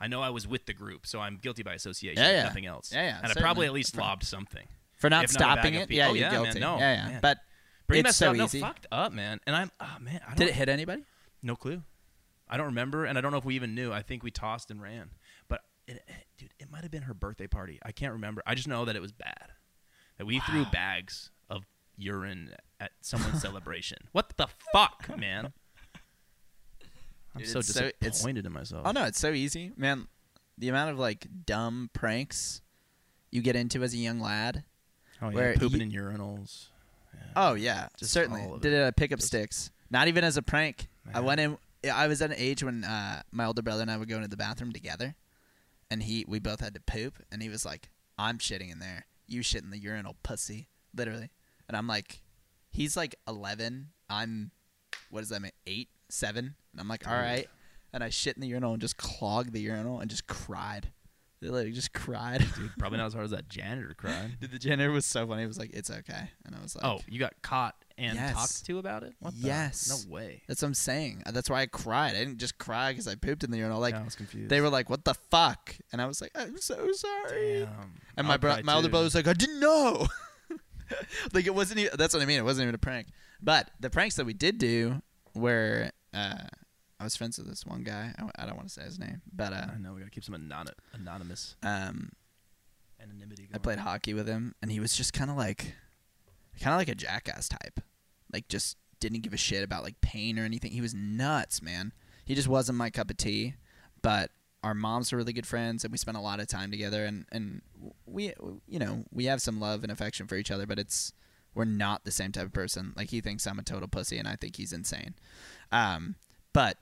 Speaker 1: I know I was with the group, so I'm guilty by association.
Speaker 2: Yeah, yeah.
Speaker 1: nothing else.
Speaker 2: Yeah, yeah,
Speaker 1: And I probably at least
Speaker 2: For-
Speaker 1: lobbed something.
Speaker 2: For not
Speaker 1: If not
Speaker 2: stopping it, yeah,
Speaker 1: oh,
Speaker 2: you're
Speaker 1: yeah, man,
Speaker 2: guilty.
Speaker 1: no,
Speaker 2: yeah, yeah.
Speaker 1: man.
Speaker 2: But
Speaker 1: Pretty
Speaker 2: it's
Speaker 1: messed
Speaker 2: so
Speaker 1: up.
Speaker 2: easy.
Speaker 1: No, fucked up, man. And I'm, oh man, I don't,
Speaker 2: Did it hit anybody?
Speaker 1: No clue. I don't remember, and I don't know if we even knew. I think we tossed and ran. But it, it- dude, it might have been her birthday party. I can't remember. I just know that it was bad. That we threw bags of urine at someone's celebration. What the fuck, man? I'm
Speaker 2: Dude,
Speaker 1: so
Speaker 2: it's so- it's-
Speaker 1: disappointed in myself.
Speaker 2: Oh no, it's so easy, man. The amount of like dumb pranks you get into as a young lad.
Speaker 1: Oh, yeah,
Speaker 2: where
Speaker 1: pooping
Speaker 2: you-
Speaker 1: in urinals. Yeah.
Speaker 2: Oh yeah,
Speaker 1: Just
Speaker 2: certainly did
Speaker 1: it.
Speaker 2: at pickup
Speaker 1: Just-
Speaker 2: sticks. Not even as a prank. I went in. I was at an age when uh, my older brother and I would go into the bathroom together, and he we both had to poop, and he was like, "I'm shitting in there. You shit in the urinal, pussy." Literally, and I'm like, he's like 11. I'm, what does that mean? Eight, seven, and I'm like, all right. And I shit in the urinal and just clogged the urinal and just cried. They literally just cried.
Speaker 1: Dude, probably not as hard as that janitor cried.
Speaker 2: Dude, the janitor was so funny. He was like, "It's okay," and I was like,
Speaker 1: oh, you got caught and
Speaker 2: Yes.
Speaker 1: talked to about it? What the-
Speaker 2: Yes.
Speaker 1: No way.
Speaker 2: That's what I'm saying. That's why I cried. I didn't just cry because I pooped in the urinal. Like
Speaker 1: I was confused.
Speaker 2: they were like, "What the fuck?" And I was like, "I'm so sorry."
Speaker 1: Damn.
Speaker 2: And my bro- my older brother was like, "I didn't know." like it wasn't. Even, that's what I mean. It wasn't even a prank. But the pranks that we did do were, uh, I was friends with this one guy. I, I don't want to say his name, but uh,
Speaker 1: I know we gotta keep some anon- anonymous
Speaker 2: um,
Speaker 1: anonymity.
Speaker 2: I played hockey with him, and he was just kind of like, kind of like a jackass type. Like, just didn't give a shit about like pain or anything. He was nuts, man. He just wasn't my cup of tea. But our moms were really good friends, and we spent a lot of time together. And and we, you know, we have some love and affection for each other, but it's we're not the same type of person. Like he thinks I'm a total pussy, and I think he's insane. Um, but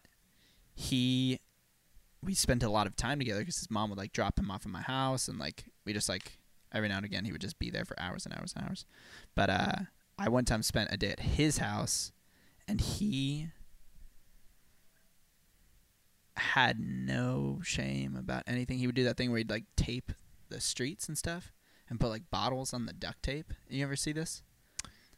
Speaker 2: he we spent a lot of time together because his mom would like drop him off at my house and like we just like every now and again he would just be there for hours and hours and hours but uh i one time spent a day at his house and he had no shame about anything he would do that thing where he'd like tape the streets and stuff and put like bottles on the duct tape you ever see this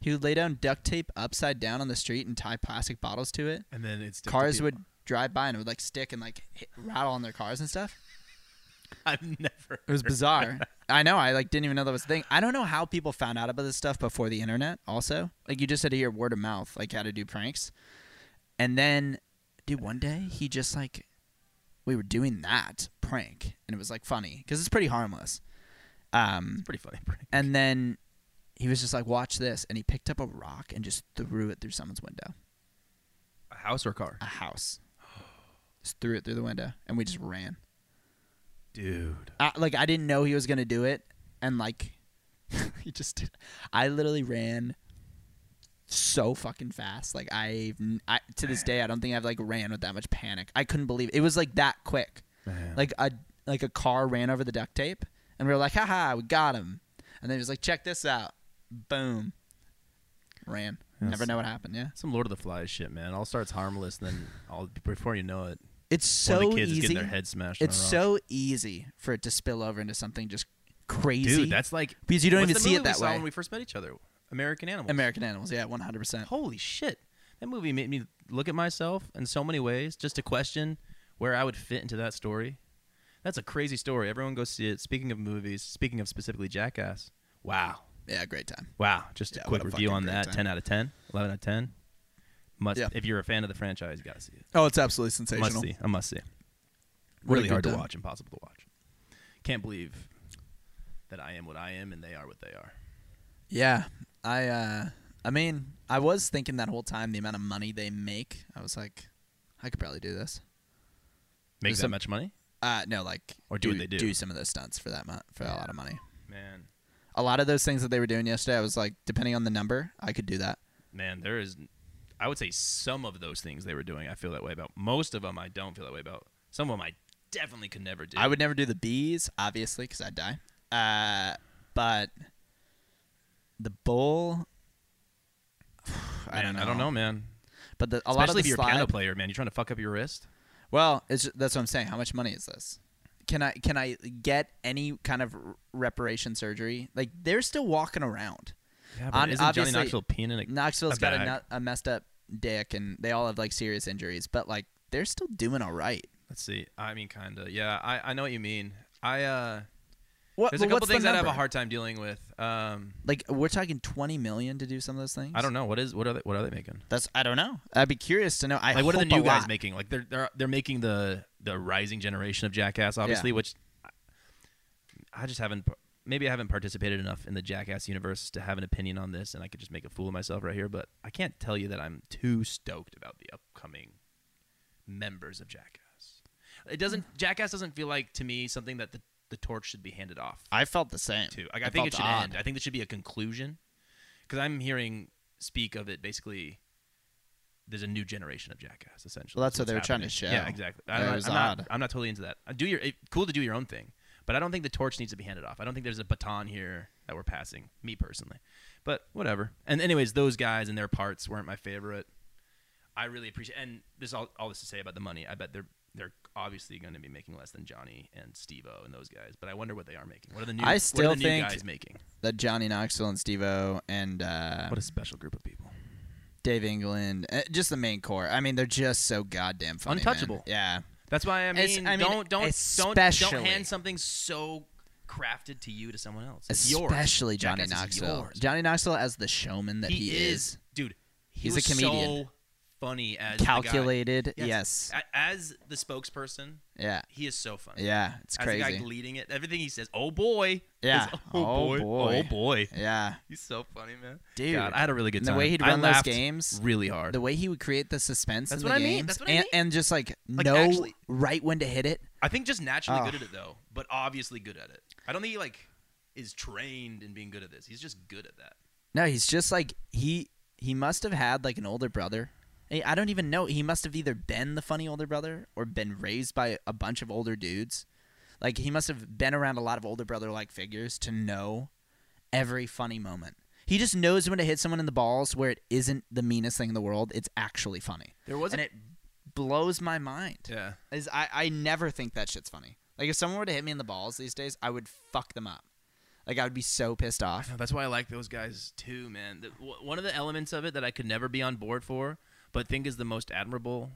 Speaker 2: he would lay down duct tape upside down on the street and tie plastic bottles to it
Speaker 1: and then it's
Speaker 2: cars would drive by and it would like stick and like hit, rattle on their cars and stuff.
Speaker 1: I've never.
Speaker 2: It was bizarre. I know. I like didn't even know that was a thing. I don't know how people found out about this stuff before the internet. Also, like you just had to hear word of mouth, like how to do pranks. And then, dude, one day he just like, we were doing that prank, and it was like funny because it's pretty harmless. Um,
Speaker 1: Pretty funny. Pretty.
Speaker 2: and then he was just like, "Watch this," and he picked up a rock and just threw it through someone's window,
Speaker 1: A house or car,
Speaker 2: a house. Just threw it through the window, and we just ran.
Speaker 1: dude.
Speaker 2: I, like I didn't know he was gonna do it, and like he just did. I literally ran so fucking fast. Like n- I, to this day I don't think I've like ran with that much panic. I couldn't believe it, it was like that quick.
Speaker 1: Man.
Speaker 2: Like a like a car ran over the duct tape, and we were like, "Ha ha, we got him. And then he was like, check this out, boom, ran.
Speaker 1: Yes.
Speaker 2: Never know what happened. Yeah,
Speaker 1: some Lord of the Flies shit, man. All starts harmless, then all before you know it,
Speaker 2: it's
Speaker 1: one
Speaker 2: so
Speaker 1: of the kids is
Speaker 2: easy.
Speaker 1: getting their head smashed.
Speaker 2: It's so easy for it to spill over into something just crazy.
Speaker 1: dude. That's like
Speaker 2: because you don't even see
Speaker 1: movie
Speaker 2: it that
Speaker 1: we saw
Speaker 2: way.
Speaker 1: when we first met each other. American Animals.
Speaker 2: American Animals, yeah, one hundred percent.
Speaker 1: Holy shit! That movie made me look at myself in so many ways, just to question where I would fit into that story. That's a crazy story. Everyone go see it. Speaking of movies, speaking of specifically Jackass. Wow,
Speaker 2: Yeah, great time.
Speaker 1: wow. Just a
Speaker 2: Yeah,
Speaker 1: quick
Speaker 2: a
Speaker 1: review on that.
Speaker 2: time.
Speaker 1: Ten out of 10, 11 out of ten. Must
Speaker 2: Yeah.
Speaker 1: if you're a fan of the franchise, you gotta see it.
Speaker 2: Oh, it's absolutely sensational.
Speaker 1: Must see. I must see. Really
Speaker 2: good
Speaker 1: hard to
Speaker 2: time.
Speaker 1: watch. Impossible to watch. Can't believe that I am what I am and they are what they are.
Speaker 2: Yeah, I, uh, I mean, I was thinking that whole time the amount of money they make. I was like, I could probably do this.
Speaker 1: Make
Speaker 2: There's
Speaker 1: that
Speaker 2: some-
Speaker 1: much money,
Speaker 2: Uh, no, like,
Speaker 1: or do, what they do.
Speaker 2: do some of those stunts for that mo- for a lot of money.
Speaker 1: Man,
Speaker 2: A lot of those things that they were doing yesterday, I was like, depending on the number, I could do that.
Speaker 1: man, there is. I would say some of those things they were doing, I feel that way about. Most of them, I don't feel that way about. Some of them, I definitely could never do.
Speaker 2: I would never do the bees, obviously, because I'd die. Uh, but the bull, I
Speaker 1: Man,
Speaker 2: don't know.
Speaker 1: I don't know, man.
Speaker 2: But the, a lot of
Speaker 1: Especially
Speaker 2: the
Speaker 1: if you're a piano player, man. You're trying to fuck up your wrist.
Speaker 2: Well, it's that's what I'm saying. How much money is this? Can I can I get any kind of reparation surgery? Like they're still walking around.
Speaker 1: Yeah,
Speaker 2: On-
Speaker 1: but isn't Johnny
Speaker 2: obviously,
Speaker 1: Knoxville peeing in a
Speaker 2: Knoxville's
Speaker 1: a
Speaker 2: got a, a messed up dick, and they all have like serious injuries, but like they're still doing all right.
Speaker 1: Let's see. I mean, kind of. Yeah, I, I know what you mean. I uh,
Speaker 2: What,
Speaker 1: there's a couple things that I have a hard time dealing with. Um,
Speaker 2: Like we're talking twenty million to do some of those things.
Speaker 1: I don't know what is what are they what are they making?
Speaker 2: That's I don't know. I'd be curious to know. I
Speaker 1: like what are the new guys
Speaker 2: lot.
Speaker 1: making? Like they're they're they're making the the rising generation of Jackass, obviously, which I- I just haven't. Maybe I haven't participated enough in the Jackass universe to have an opinion on this, and I could just make a fool of myself right here. But I can't tell you that I'm too stoked about the upcoming members of Jackass. It doesn't. Jackass doesn't feel like to me something that the the torch should be handed off
Speaker 2: I felt the same.
Speaker 1: too. Like I,
Speaker 2: I
Speaker 1: think it should
Speaker 2: odd.
Speaker 1: end. I think there should be a conclusion because I'm hearing speak of it basically. There's a new generation of Jackass, essentially.
Speaker 2: Well, that's
Speaker 1: is
Speaker 2: what they were trying to
Speaker 1: happening. Yeah, exactly. I'm,
Speaker 2: it
Speaker 1: not,
Speaker 2: was
Speaker 1: I'm, not. I'm not totally into that. Do your it, cool to do your own thing, but I don't think the torch needs to be handed off. I don't think there's a baton here that we're passing. Me personally, but whatever. And anyways, those guys and their parts weren't my favorite. I really appreciate, and this all all this to say about the money. I bet they're they're obviously going to be making less than Johnny and Steve-O and those guys. But I wonder what they are making. What are the new?
Speaker 2: I
Speaker 1: what
Speaker 2: still
Speaker 1: are the new
Speaker 2: think-
Speaker 1: guys making?
Speaker 2: That Johnny Knoxville and Steve-O and uh,
Speaker 1: What a special group of people.
Speaker 2: Dave England, uh, just the main core. I mean, they're just so goddamn funny. man.
Speaker 1: Untouchable.
Speaker 2: Yeah.
Speaker 1: That's why I mean,
Speaker 2: It's- I mean,
Speaker 1: don't don't don't don't hand something so crafted to you to someone else. It's yours.
Speaker 2: Especially Johnny
Speaker 1: Jackass
Speaker 2: Knoxville. Johnny Knoxville as the showman that he,
Speaker 1: is, dude. He
Speaker 2: He's a comedian.
Speaker 1: So funny as.
Speaker 2: Calculated.
Speaker 1: Yes.
Speaker 2: Yes.
Speaker 1: As the spokesperson,
Speaker 2: Yeah.
Speaker 1: he is so funny.
Speaker 2: Yeah. It's
Speaker 1: As the guy leading it, everything he says, oh boy.
Speaker 2: Yeah.
Speaker 1: is,
Speaker 2: Oh,
Speaker 1: oh, boy.
Speaker 2: Oh, boy.
Speaker 1: Oh boy.
Speaker 2: Yeah.
Speaker 1: He's so funny, man.
Speaker 2: Dude.
Speaker 1: God, I had a really good
Speaker 2: And
Speaker 1: time.
Speaker 2: the way he'd run those games,
Speaker 1: really hard.
Speaker 2: the way he would create the suspense
Speaker 1: That's
Speaker 2: in
Speaker 1: what
Speaker 2: the
Speaker 1: I mean.
Speaker 2: games,
Speaker 1: That's what I
Speaker 2: and,
Speaker 1: mean.
Speaker 2: and just like,
Speaker 1: Like,
Speaker 2: know
Speaker 1: actually-
Speaker 2: right when to hit it.
Speaker 1: I think just naturally
Speaker 2: Oh.
Speaker 1: good at it though, but obviously good at it. I don't think he like is trained in being good at this. He's just good at that.
Speaker 2: No, he's just like he he must have had like an older brother. I don't even know. He must have either been the funny older brother or been raised by a bunch of older dudes. Like he must have been around a lot of older brother like figures to know every funny moment. He just knows when to hit someone in the balls where it isn't the meanest thing in the world. It's actually funny.
Speaker 1: There was
Speaker 2: and it blows my mind.
Speaker 1: yeah.
Speaker 2: Is I, I never think that shit's funny. Like if someone were to hit me in the balls these days, I would fuck them up. Like I would be so pissed off.
Speaker 1: That's why I like those guys too, man. The, w- one of the elements of it that I could never be on board for, but think is the most admirable,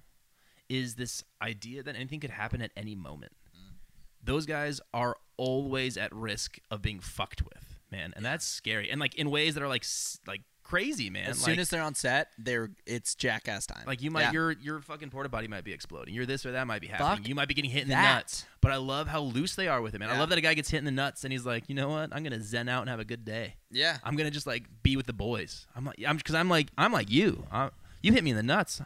Speaker 1: is this idea that anything could happen at any moment. Mm. Those guys are always at risk of being fucked with, man, and that's scary. And like in ways that are like like crazy, man.
Speaker 2: As
Speaker 1: like,
Speaker 2: soon as they're on set, they're it's jackass time.
Speaker 1: like you might
Speaker 2: Yeah.
Speaker 1: your your fucking porta potty might be exploding. Your this or that might be happening.
Speaker 2: Fuck
Speaker 1: you might be getting hit in
Speaker 2: that.
Speaker 1: the nuts. But I love how loose they are with it, man. I love that a guy gets hit in the nuts and he's like, you know what? I'm gonna zen out and have a good day.
Speaker 2: yeah.
Speaker 1: I'm gonna just like be with the boys. I'm like, I'm because I'm like, I'm like you. i you hit me in the nuts.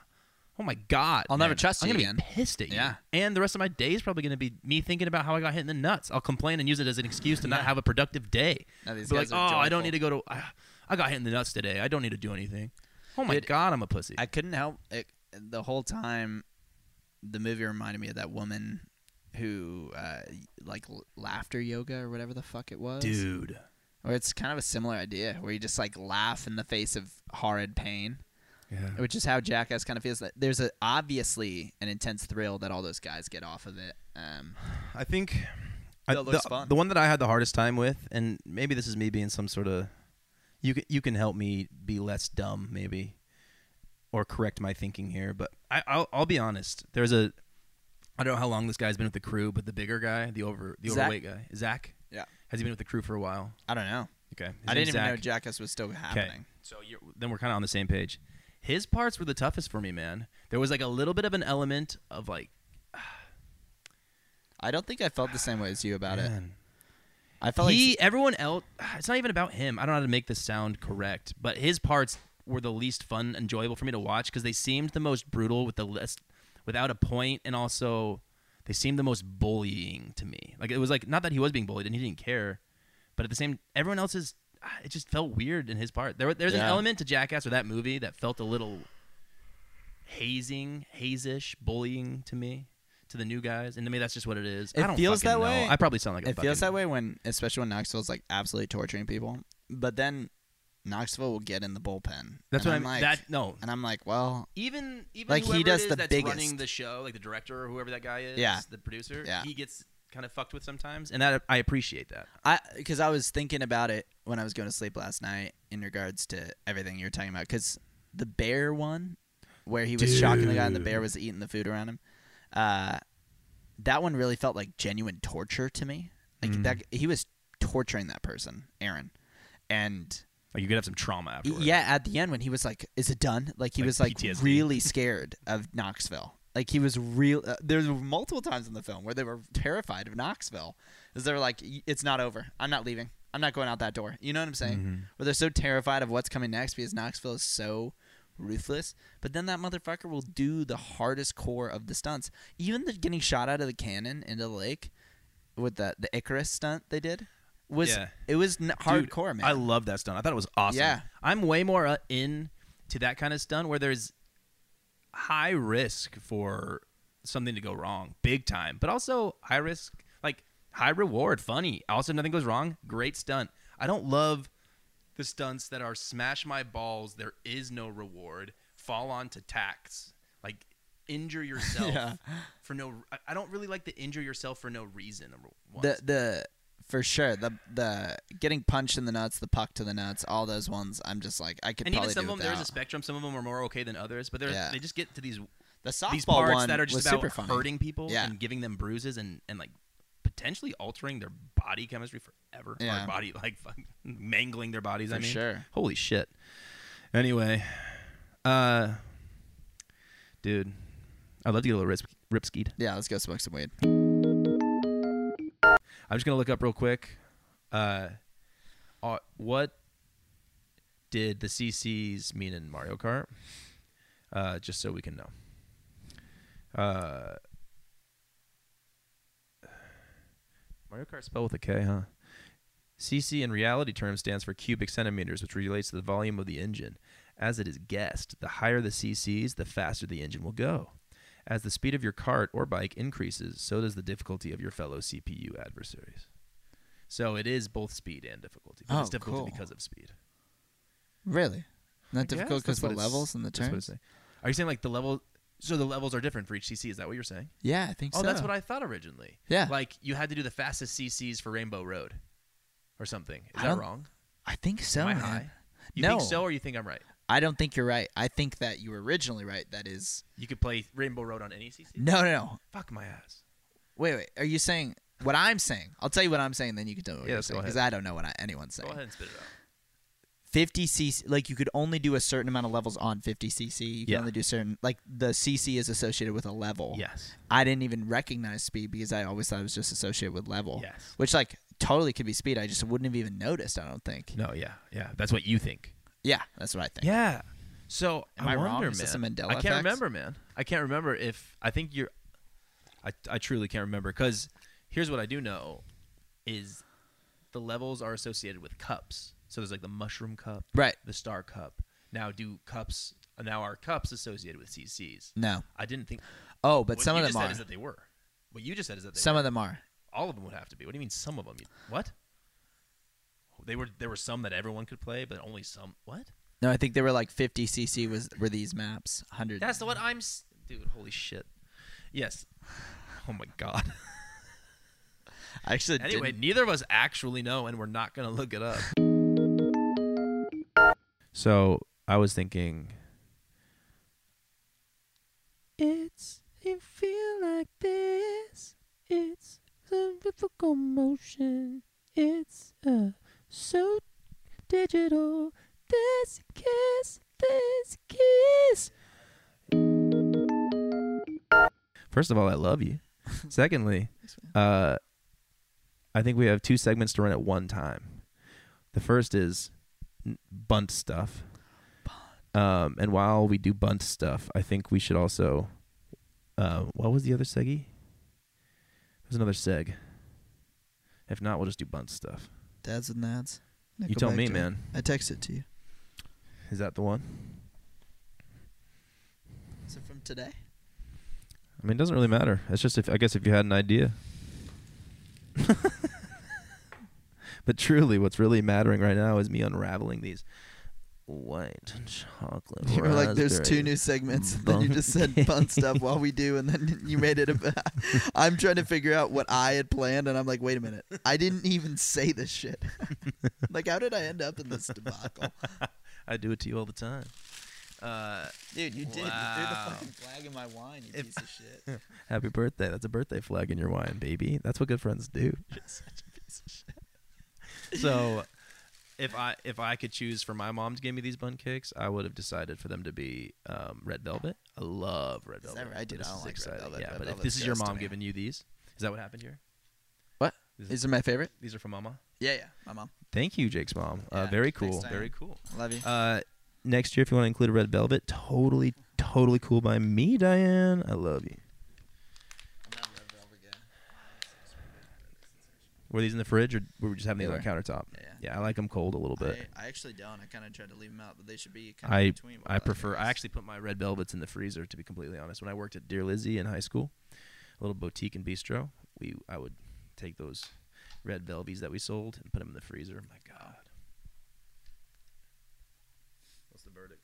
Speaker 1: Oh my god!
Speaker 2: I'll never
Speaker 1: man.
Speaker 2: trust
Speaker 1: I'm
Speaker 2: you
Speaker 1: gonna
Speaker 2: again.
Speaker 1: be pissed at you.
Speaker 2: Yeah.
Speaker 1: And the rest of my day is probably gonna be me thinking about how I got hit in the nuts. I'll complain and use it as an excuse to not have a productive day.
Speaker 2: No, these
Speaker 1: Be like,
Speaker 2: guys
Speaker 1: oh,
Speaker 2: are
Speaker 1: I don't need to go to. I, I got hit in the nuts today. I don't need to do anything. Oh my
Speaker 2: Dude,
Speaker 1: god, I'm a pussy.
Speaker 2: I couldn't help it, the whole time. The movie reminded me of that woman who, uh, like laughter yoga or whatever the fuck it was.
Speaker 1: Dude.
Speaker 2: Or it's kind of a similar idea where you just like laugh in the face of horrid pain,
Speaker 1: Yeah.
Speaker 2: which is how Jackass kind of feels. That there's a obviously an intense thrill that all those guys get off of it. Um,
Speaker 1: I think I, the,
Speaker 2: looks fun.
Speaker 1: the one that I had the hardest time with, and maybe this is me being some sort of you can you can help me be less dumb, maybe, or correct my thinking here. But I, I'll I'll be honest. There's a I don't know how long this guy's been with the crew, but the bigger guy, the over the
Speaker 2: Zach?
Speaker 1: overweight guy, Zach.
Speaker 2: Yeah.
Speaker 1: Has he been with the crew for a while?
Speaker 2: I don't know.
Speaker 1: Okay. His
Speaker 2: I didn't even know Jackass was still happening.
Speaker 1: So you're, then we're kind of on the same page. His parts were the toughest for me, man. There was like a little bit of an element of like,
Speaker 2: I don't think I felt the same way as you about it. I felt
Speaker 1: he,
Speaker 2: like
Speaker 1: everyone else. It's not even about him. I don't know how to make this sound correct, but his parts were the least fun, enjoyable for me to watch because they seemed the most brutal with the list, without a point, and also they seemed the most bullying to me. Like it was like not that he was being bullied and he didn't care, but at the same, everyone else's. It just felt weird in his part. There, there's an element to Jackass or that movie that felt a little hazing, hazish, bullying to me, to the new guys, and to me that's just what it is.
Speaker 2: It
Speaker 1: I don't
Speaker 2: feels that
Speaker 1: know.
Speaker 2: way.
Speaker 1: I probably sound like a
Speaker 2: it feels that way when, especially when Knoxville's like absolutely torturing people. But then Knoxville will get in the bullpen.
Speaker 1: That's
Speaker 2: and
Speaker 1: what
Speaker 2: I'm like.
Speaker 1: that no.
Speaker 2: and I'm like, well,
Speaker 1: Even even
Speaker 2: Like, he does the
Speaker 1: that's
Speaker 2: biggest.
Speaker 1: running the show, like the director or whoever that guy is,
Speaker 2: Yeah.
Speaker 1: the producer,
Speaker 2: Yeah.
Speaker 1: he gets kind of fucked with sometimes, and that I appreciate that.
Speaker 2: I because I was thinking about it when I was going to sleep last night in regards to everything you're talking about. Because the bear one where he was shocking the guy and the bear was eating the food around him. Uh, that one really felt like genuine torture to me. Like
Speaker 1: Mm.
Speaker 2: that, he was torturing that person, Aaron, and
Speaker 1: Like you could have some trauma afterwards.
Speaker 2: yeah, at the end when he was like, "Is it done?" Like he
Speaker 1: Like
Speaker 2: was like
Speaker 1: PTSD.
Speaker 2: really scared of Knoxville. Like he was real. Uh, there's multiple times in the film where they were terrified of Knoxville, because they were like, "It's not over. I'm not leaving. I'm not going out that door." You know what I'm saying?
Speaker 1: Mhm.
Speaker 2: Where they're so terrified of what's coming next because Knoxville is so ruthless. But then that motherfucker will do the hardest core of the stunts. Even the getting shot out of the cannon into the lake with the the Icarus stunt they did was
Speaker 1: Yeah.
Speaker 2: it was n- hardcore, man.
Speaker 1: I love that stunt. I thought it was awesome.
Speaker 2: Yeah.
Speaker 1: I'm way more uh, in to that kind of stunt where there's high risk for something to go wrong, big time, but also high risk, like high reward, funny. Also, nothing goes wrong. Great stunt. I don't love the stunts that are smash my balls. There is no reward. Fall onto tacks. Like injure yourself
Speaker 2: Yeah.
Speaker 1: for no. I- I don't really like the injure yourself for no reason.
Speaker 2: the the for sure the the getting punched in the nuts, the puck to the nuts, all those ones. I'm just like I could
Speaker 1: and even some of them, there's a spectrum. Some of them are more okay than others, but they're,
Speaker 2: Yeah.
Speaker 1: they just get to these
Speaker 2: the softball
Speaker 1: these parts
Speaker 2: one
Speaker 1: that are just about hurting people
Speaker 2: Yeah.
Speaker 1: and giving them bruises and, and like potentially altering their body chemistry forever.
Speaker 2: Yeah.
Speaker 1: Or body like mangling their bodies.
Speaker 2: for
Speaker 1: I mean,
Speaker 2: sure.
Speaker 1: holy shit. Anyway, uh, dude, I'd love to get a little rip, rip skied.
Speaker 2: Yeah, let's go smoke some weed.
Speaker 1: I'm just gonna look up real quick. Uh, uh, what did the CCs mean in Mario Kart? Uh, just so we can know. Uh, Mario Kart spelled with a K, huh? CC in reality terms stands for cubic centimeters, which relates to the volume of the engine. As it is guessed, the higher the CCs, the faster the engine will go. As the speed of your cart or bike increases, so does the difficulty of your fellow CPU adversaries. So it is both speed and difficulty. But
Speaker 2: Oh,
Speaker 1: it's difficult
Speaker 2: cool.
Speaker 1: because of speed.
Speaker 2: Really? Not
Speaker 1: I
Speaker 2: difficult because the levels and the
Speaker 1: that's what it's
Speaker 2: turns.
Speaker 1: Are you saying like the level? So the levels are different for each CC. Is that what you're saying?
Speaker 2: Yeah, I think
Speaker 1: Oh,
Speaker 2: so.
Speaker 1: Oh, that's what I thought originally.
Speaker 2: Yeah,
Speaker 1: Like you had to do the fastest CCs for Rainbow Road, or something. Is
Speaker 2: I
Speaker 1: that wrong?
Speaker 2: I think so.
Speaker 1: Am I high? You
Speaker 2: no,
Speaker 1: think so, or you think I'm right?
Speaker 2: I don't think you're right. I think that you were originally right. That is
Speaker 1: You could play Rainbow Road on any CC.
Speaker 2: no, no, no.
Speaker 1: Fuck my ass.
Speaker 2: Wait, wait. Are you saying what I'm saying? I'll tell you what I'm saying, then you can tell me what
Speaker 1: Yeah,
Speaker 2: you're
Speaker 1: let's go
Speaker 2: saying because. I don't know what I, anyone's saying.
Speaker 1: Go ahead and spit it out.
Speaker 2: 50 cc like you could only do a certain amount of levels on 50 cc you can
Speaker 1: Yeah.
Speaker 2: only do certain like the cc is associated with a level
Speaker 1: Yes.
Speaker 2: i didn't even recognize speed because i always thought it was just associated with level
Speaker 1: Yes.
Speaker 2: which like totally could be speed i just wouldn't have even noticed i don't think
Speaker 1: No. Yeah. Yeah. That's what you think.
Speaker 2: Yeah that's what i think
Speaker 1: Yeah. So
Speaker 2: Am
Speaker 1: I,
Speaker 2: I wrong?
Speaker 1: wonder,
Speaker 2: Is
Speaker 1: man.
Speaker 2: this a Mandela
Speaker 1: I can't
Speaker 2: effect?
Speaker 1: remember, man. I can't remember if I think you're. I I truly can't remember because here's what I do know, is the levels are associated with cups. So there's like the mushroom cup,
Speaker 2: right
Speaker 1: the star cup. Now do cups now are cups associated with CCs?
Speaker 2: no
Speaker 1: I didn't think.
Speaker 2: oh but
Speaker 1: what
Speaker 2: some
Speaker 1: you
Speaker 2: of
Speaker 1: just
Speaker 2: them
Speaker 1: said
Speaker 2: are
Speaker 1: is that they were. What you just said is that they
Speaker 2: some
Speaker 1: were.
Speaker 2: of them are
Speaker 1: all of them would have to be. What do you mean some of them? What? They were there were some that everyone could play, but only some. What?
Speaker 2: no i think they were like 50 cc was were these maps 100
Speaker 1: That's the what I'm. s- Dude, holy shit. Yes. Oh my god.
Speaker 2: i actually
Speaker 1: Anyway,
Speaker 2: didn't-
Speaker 1: neither of us actually know, and we're not gonna look it up. So I was thinking. It's you feel like this. It's a difficult motion. It's uh so digital. This kiss, this kiss. First of all, I love you. Secondly, uh, I think we have two segments to run at one time. The first is bunt stuff. Um, and while we do bunt stuff, I think we should also. Uh, what was the other seggy? There's another seg. If not, we'll just do bunt stuff.
Speaker 2: Dads and nads
Speaker 1: you tell me, man.
Speaker 2: i texted it to you
Speaker 1: Is that the one?
Speaker 2: is it from today
Speaker 1: I mean, it doesn't really matter. It's just if I guess if you had an idea. but truly, what's really mattering right now is me unraveling these white chocolate.
Speaker 2: You were like, "There's two new segments." Then you just said fun stuff while we do, and then you made it. A, I'm trying to figure out what I had planned, and I'm like, "Wait a minute! I didn't even say this shit. like, how did I end up in this debacle?"
Speaker 1: I do it to you all the time. Uh,
Speaker 2: Dude, you did. You threw the fucking flag in my wine, you
Speaker 1: If-
Speaker 2: piece of shit.
Speaker 1: happy birthday. That's a birthday flag in your wine, baby. That's what good friends do.
Speaker 2: You're such a piece of shit.
Speaker 1: So, if I if I could choose for my mom to give me these bun cakes, I would have decided for them to be um, red velvet. I love red
Speaker 2: Is that
Speaker 1: velvet.
Speaker 2: right? Dude, I don't like red velvet.
Speaker 1: Yeah,
Speaker 2: Red
Speaker 1: but if this is your mom giving you these, is that what happened here?
Speaker 2: What?
Speaker 1: This is-
Speaker 2: These are my favorite.
Speaker 1: These are from Mama.
Speaker 2: Yeah, yeah. My mom.
Speaker 1: Thank you, Jake's mom. Uh, very cool. Very cool.
Speaker 2: Love you.
Speaker 1: Uh, next year, if you want to include a red velvet, totally, totally cool by me, Diane. I love you.
Speaker 2: I'm not a red velvet guy.
Speaker 1: Were these in the fridge, or were we just having
Speaker 2: They
Speaker 1: these on the countertop?
Speaker 2: Yeah, yeah.
Speaker 1: Yeah, I like them cold a little bit.
Speaker 2: I, I actually don't. I kind of tried to leave them out, but they should be kind of
Speaker 1: I
Speaker 2: between. what
Speaker 1: I
Speaker 2: like
Speaker 1: prefer.
Speaker 2: yours.
Speaker 1: I actually put my red velvets in the freezer. To be completely honest, when I worked at Dear Lizzie in high school, a little boutique and bistro, we I would take those red velvies that we sold and put them in the freezer. My God, what's the verdict?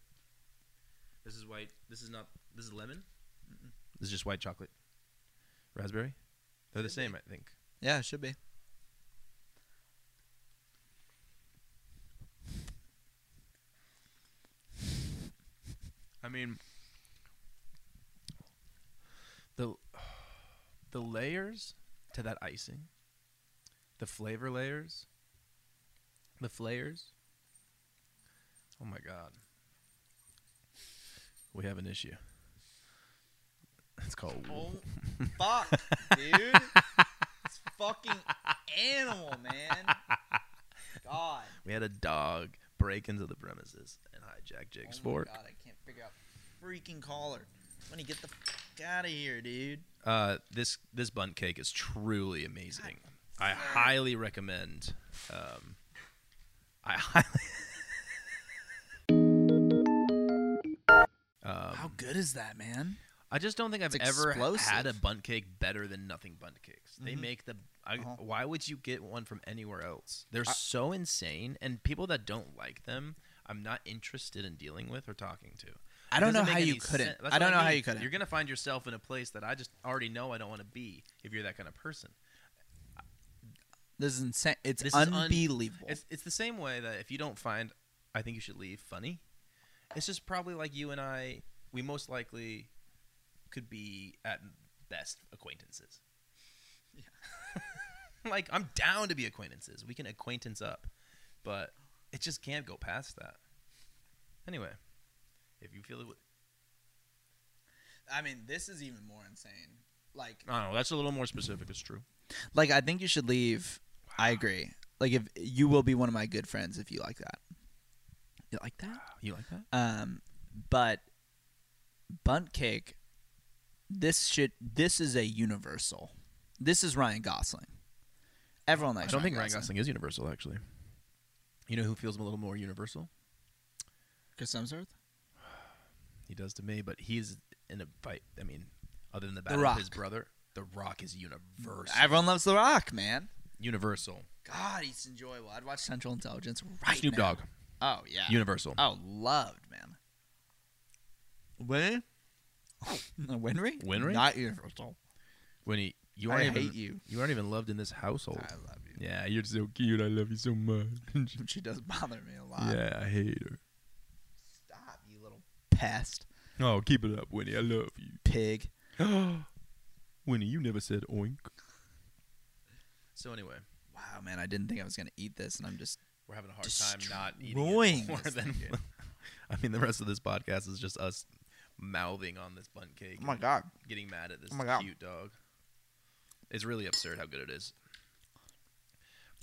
Speaker 1: This is white. This is not. This is lemon.
Speaker 2: Mm-mm.
Speaker 1: This is just white chocolate. Raspberry. They're the
Speaker 2: Should be.
Speaker 1: same, I think.
Speaker 2: Yeah, it should be.
Speaker 1: I mean, the the layers to that icing, the flavor layers, the flayers. Oh my god, we have an issue. It's called.
Speaker 2: Oh, fuck, dude. It's fucking animal, man. God.
Speaker 1: We had a dog break into the premises and hijack Jake's
Speaker 2: oh
Speaker 1: fork.
Speaker 2: God, Out freaking collar. When you get the fuck out of here, dude.
Speaker 1: Uh, this this Bundt cake is truly amazing. I highly recommend. Um, I highly.
Speaker 2: How
Speaker 1: um,
Speaker 2: good is that, man?
Speaker 1: I just don't think I've
Speaker 2: It's
Speaker 1: ever had a Bundt cake better than Nothing Bundt Cakes. They
Speaker 2: Mhm.
Speaker 1: make the. I,
Speaker 2: Uh-huh.
Speaker 1: Why would you get one from anywhere else? They're
Speaker 2: I-
Speaker 1: so insane, and people that don't like them, I'm not interested in dealing with or talking to.
Speaker 2: I don't know how you couldn't. I don't know how you couldn't.
Speaker 1: You're gonna find yourself in a place that I just already know I don't want to be if you're that kind of person.
Speaker 2: This is insane. It's
Speaker 1: This is un-
Speaker 2: unbelievable.
Speaker 1: It's it's the same way that if you don't find I think you should leave funny, it's just probably like you and I we most likely could be at best acquaintances. Yeah. like I'm down to be acquaintances. We can acquaintance up. But it just can't go past that. Anyway, if you feel it w-
Speaker 2: I mean, this is even more insane. Like,
Speaker 1: I don't know, that's a little more specific, it's true.
Speaker 2: like I think you should leave. I agree. Like, if you will be one of my good friends if you like that. You like that?
Speaker 1: You like that?
Speaker 2: Um, but Bundt cake. This should. This is a universal. This is Ryan Gosling. Everyone likes.
Speaker 1: I don't think Ryan Gosling is universal actually. You know who feels a little more universal?
Speaker 2: Chris Hemsworth.
Speaker 1: He does to me, but he's in a fight. I mean, other than the
Speaker 2: The
Speaker 1: battle of his brother, The Rock is universal.
Speaker 2: Everyone loves The Rock, man.
Speaker 1: universal.
Speaker 2: God, he's enjoyable. I'd watch Central Intelligence right
Speaker 1: Snoop
Speaker 2: now.
Speaker 1: Dogg,
Speaker 2: Oh yeah.
Speaker 1: universal.
Speaker 2: oh, loved man. Winry. Winry.
Speaker 1: Winry?
Speaker 2: Not universal.
Speaker 1: When he, you
Speaker 2: I
Speaker 1: aren't even,
Speaker 2: hate you.
Speaker 1: You aren't even loved in this household.
Speaker 2: I love you.
Speaker 1: Yeah, you're so cute. I love you so much.
Speaker 2: She does bother me a lot.
Speaker 1: yeah, I hate her.
Speaker 2: Stop, you little pest,
Speaker 1: Oh, keep it up, Winnie. I love you.
Speaker 2: pig.
Speaker 1: you. Winnie, you never said oink. So anyway,
Speaker 2: Wow, man, I didn't think I was gonna eat this, and I'm just.
Speaker 1: we're having a hard time not eating it more than. I mean, the rest of this podcast is just us mouthing on this bun cake. Oh my
Speaker 2: god.
Speaker 1: getting mad at this
Speaker 2: Oh my God.
Speaker 1: cute dog. It's really absurd how good it is.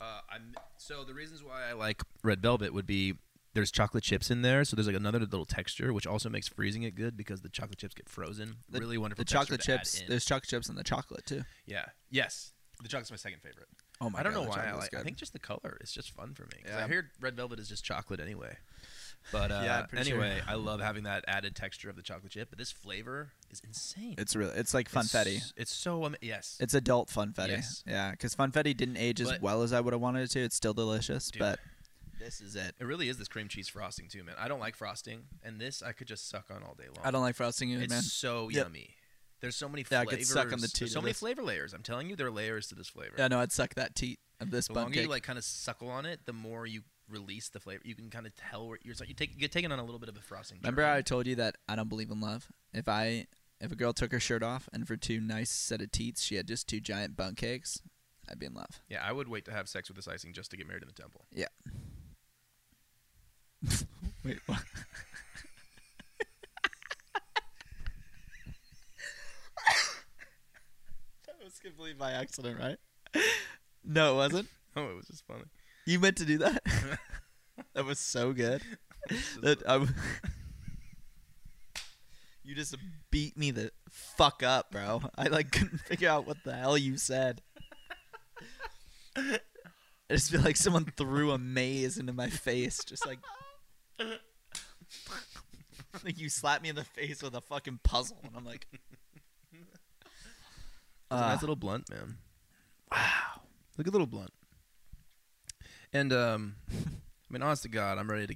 Speaker 1: Uh, I'm so the reasons why I like red velvet would be there's chocolate chips in there, so there's like another little texture, which also makes freezing it good because the chocolate chips get frozen.
Speaker 2: The-
Speaker 1: really wonderful.
Speaker 2: The chocolate chips. There's chocolate chips in the chocolate too.
Speaker 1: Yeah. Yes. The chocolate's my second favorite.
Speaker 2: Oh my god.
Speaker 1: I don't
Speaker 2: god,
Speaker 1: know why I like. I think just the color is just fun for me.
Speaker 2: Yeah.
Speaker 1: I hear red velvet is just chocolate anyway. But uh,
Speaker 2: Yeah, I'm sure.
Speaker 1: anyway, I love having that added texture of the chocolate chip. But this flavor is insane.
Speaker 2: it's really. It's like funfetti.
Speaker 1: It's, it's so um, yes.
Speaker 2: It's adult funfetti.
Speaker 1: Yes.
Speaker 2: Yeah, because funfetti didn't age as well as I would have wanted it to. It's still delicious,
Speaker 1: Dude.
Speaker 2: but this is it.
Speaker 1: It really is this cream cheese frosting too, man. I don't like frosting, and this I could just suck on all day long.
Speaker 2: I don't like frosting either,
Speaker 1: It's
Speaker 2: man.
Speaker 1: so
Speaker 2: Yep.
Speaker 1: yummy. There's so many
Speaker 2: Yeah, I
Speaker 1: flavors.
Speaker 2: could suck on the teat
Speaker 1: so many
Speaker 2: this.
Speaker 1: flavor layers. I'm telling you, there are layers to this flavor.
Speaker 2: Yeah, no, I'd suck that teat of this
Speaker 1: the
Speaker 2: bun
Speaker 1: longer
Speaker 2: cake.
Speaker 1: you like kind of suckle on it, the more you release the flavor. You can kind of tell where you're you take you're taking on a little bit of a frosting.
Speaker 2: Remember how
Speaker 1: journey.
Speaker 2: I told you that I don't believe in love? If I if a girl took her shirt off and for two nice set of teats she had just two giant bun cakes, I'd be in love.
Speaker 1: Yeah, I would wait to have sex with this icing just to get married in the temple. Yeah.
Speaker 2: wait, what? that was completely by accident, right? No, it wasn't.
Speaker 1: Oh, it was just funny.
Speaker 2: You meant to do that. that was so good. That I you just beat me the fuck up, bro. I like couldn't figure out what the hell you said. I just feel like someone threw a maze into my face, just like like you slapped me in the face with a fucking puzzle, and I'm like,
Speaker 1: a nice
Speaker 2: Ah.
Speaker 1: little blunt, man. Wow, look at little blunt. And um, I mean, honest to God, I'm ready to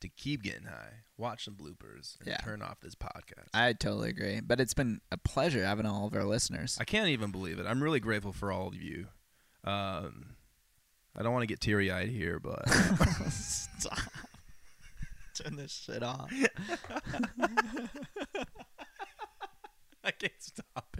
Speaker 1: to keep getting high, watch some bloopers, and
Speaker 2: Yeah.
Speaker 1: turn off this podcast.
Speaker 2: I totally agree. But it's been a pleasure having all of our listeners.
Speaker 1: I can't even believe it. I'm really grateful for all of you. Um, I don't want to get teary eyed here, but
Speaker 2: Stop. Turn this shit off.
Speaker 1: I can't stop.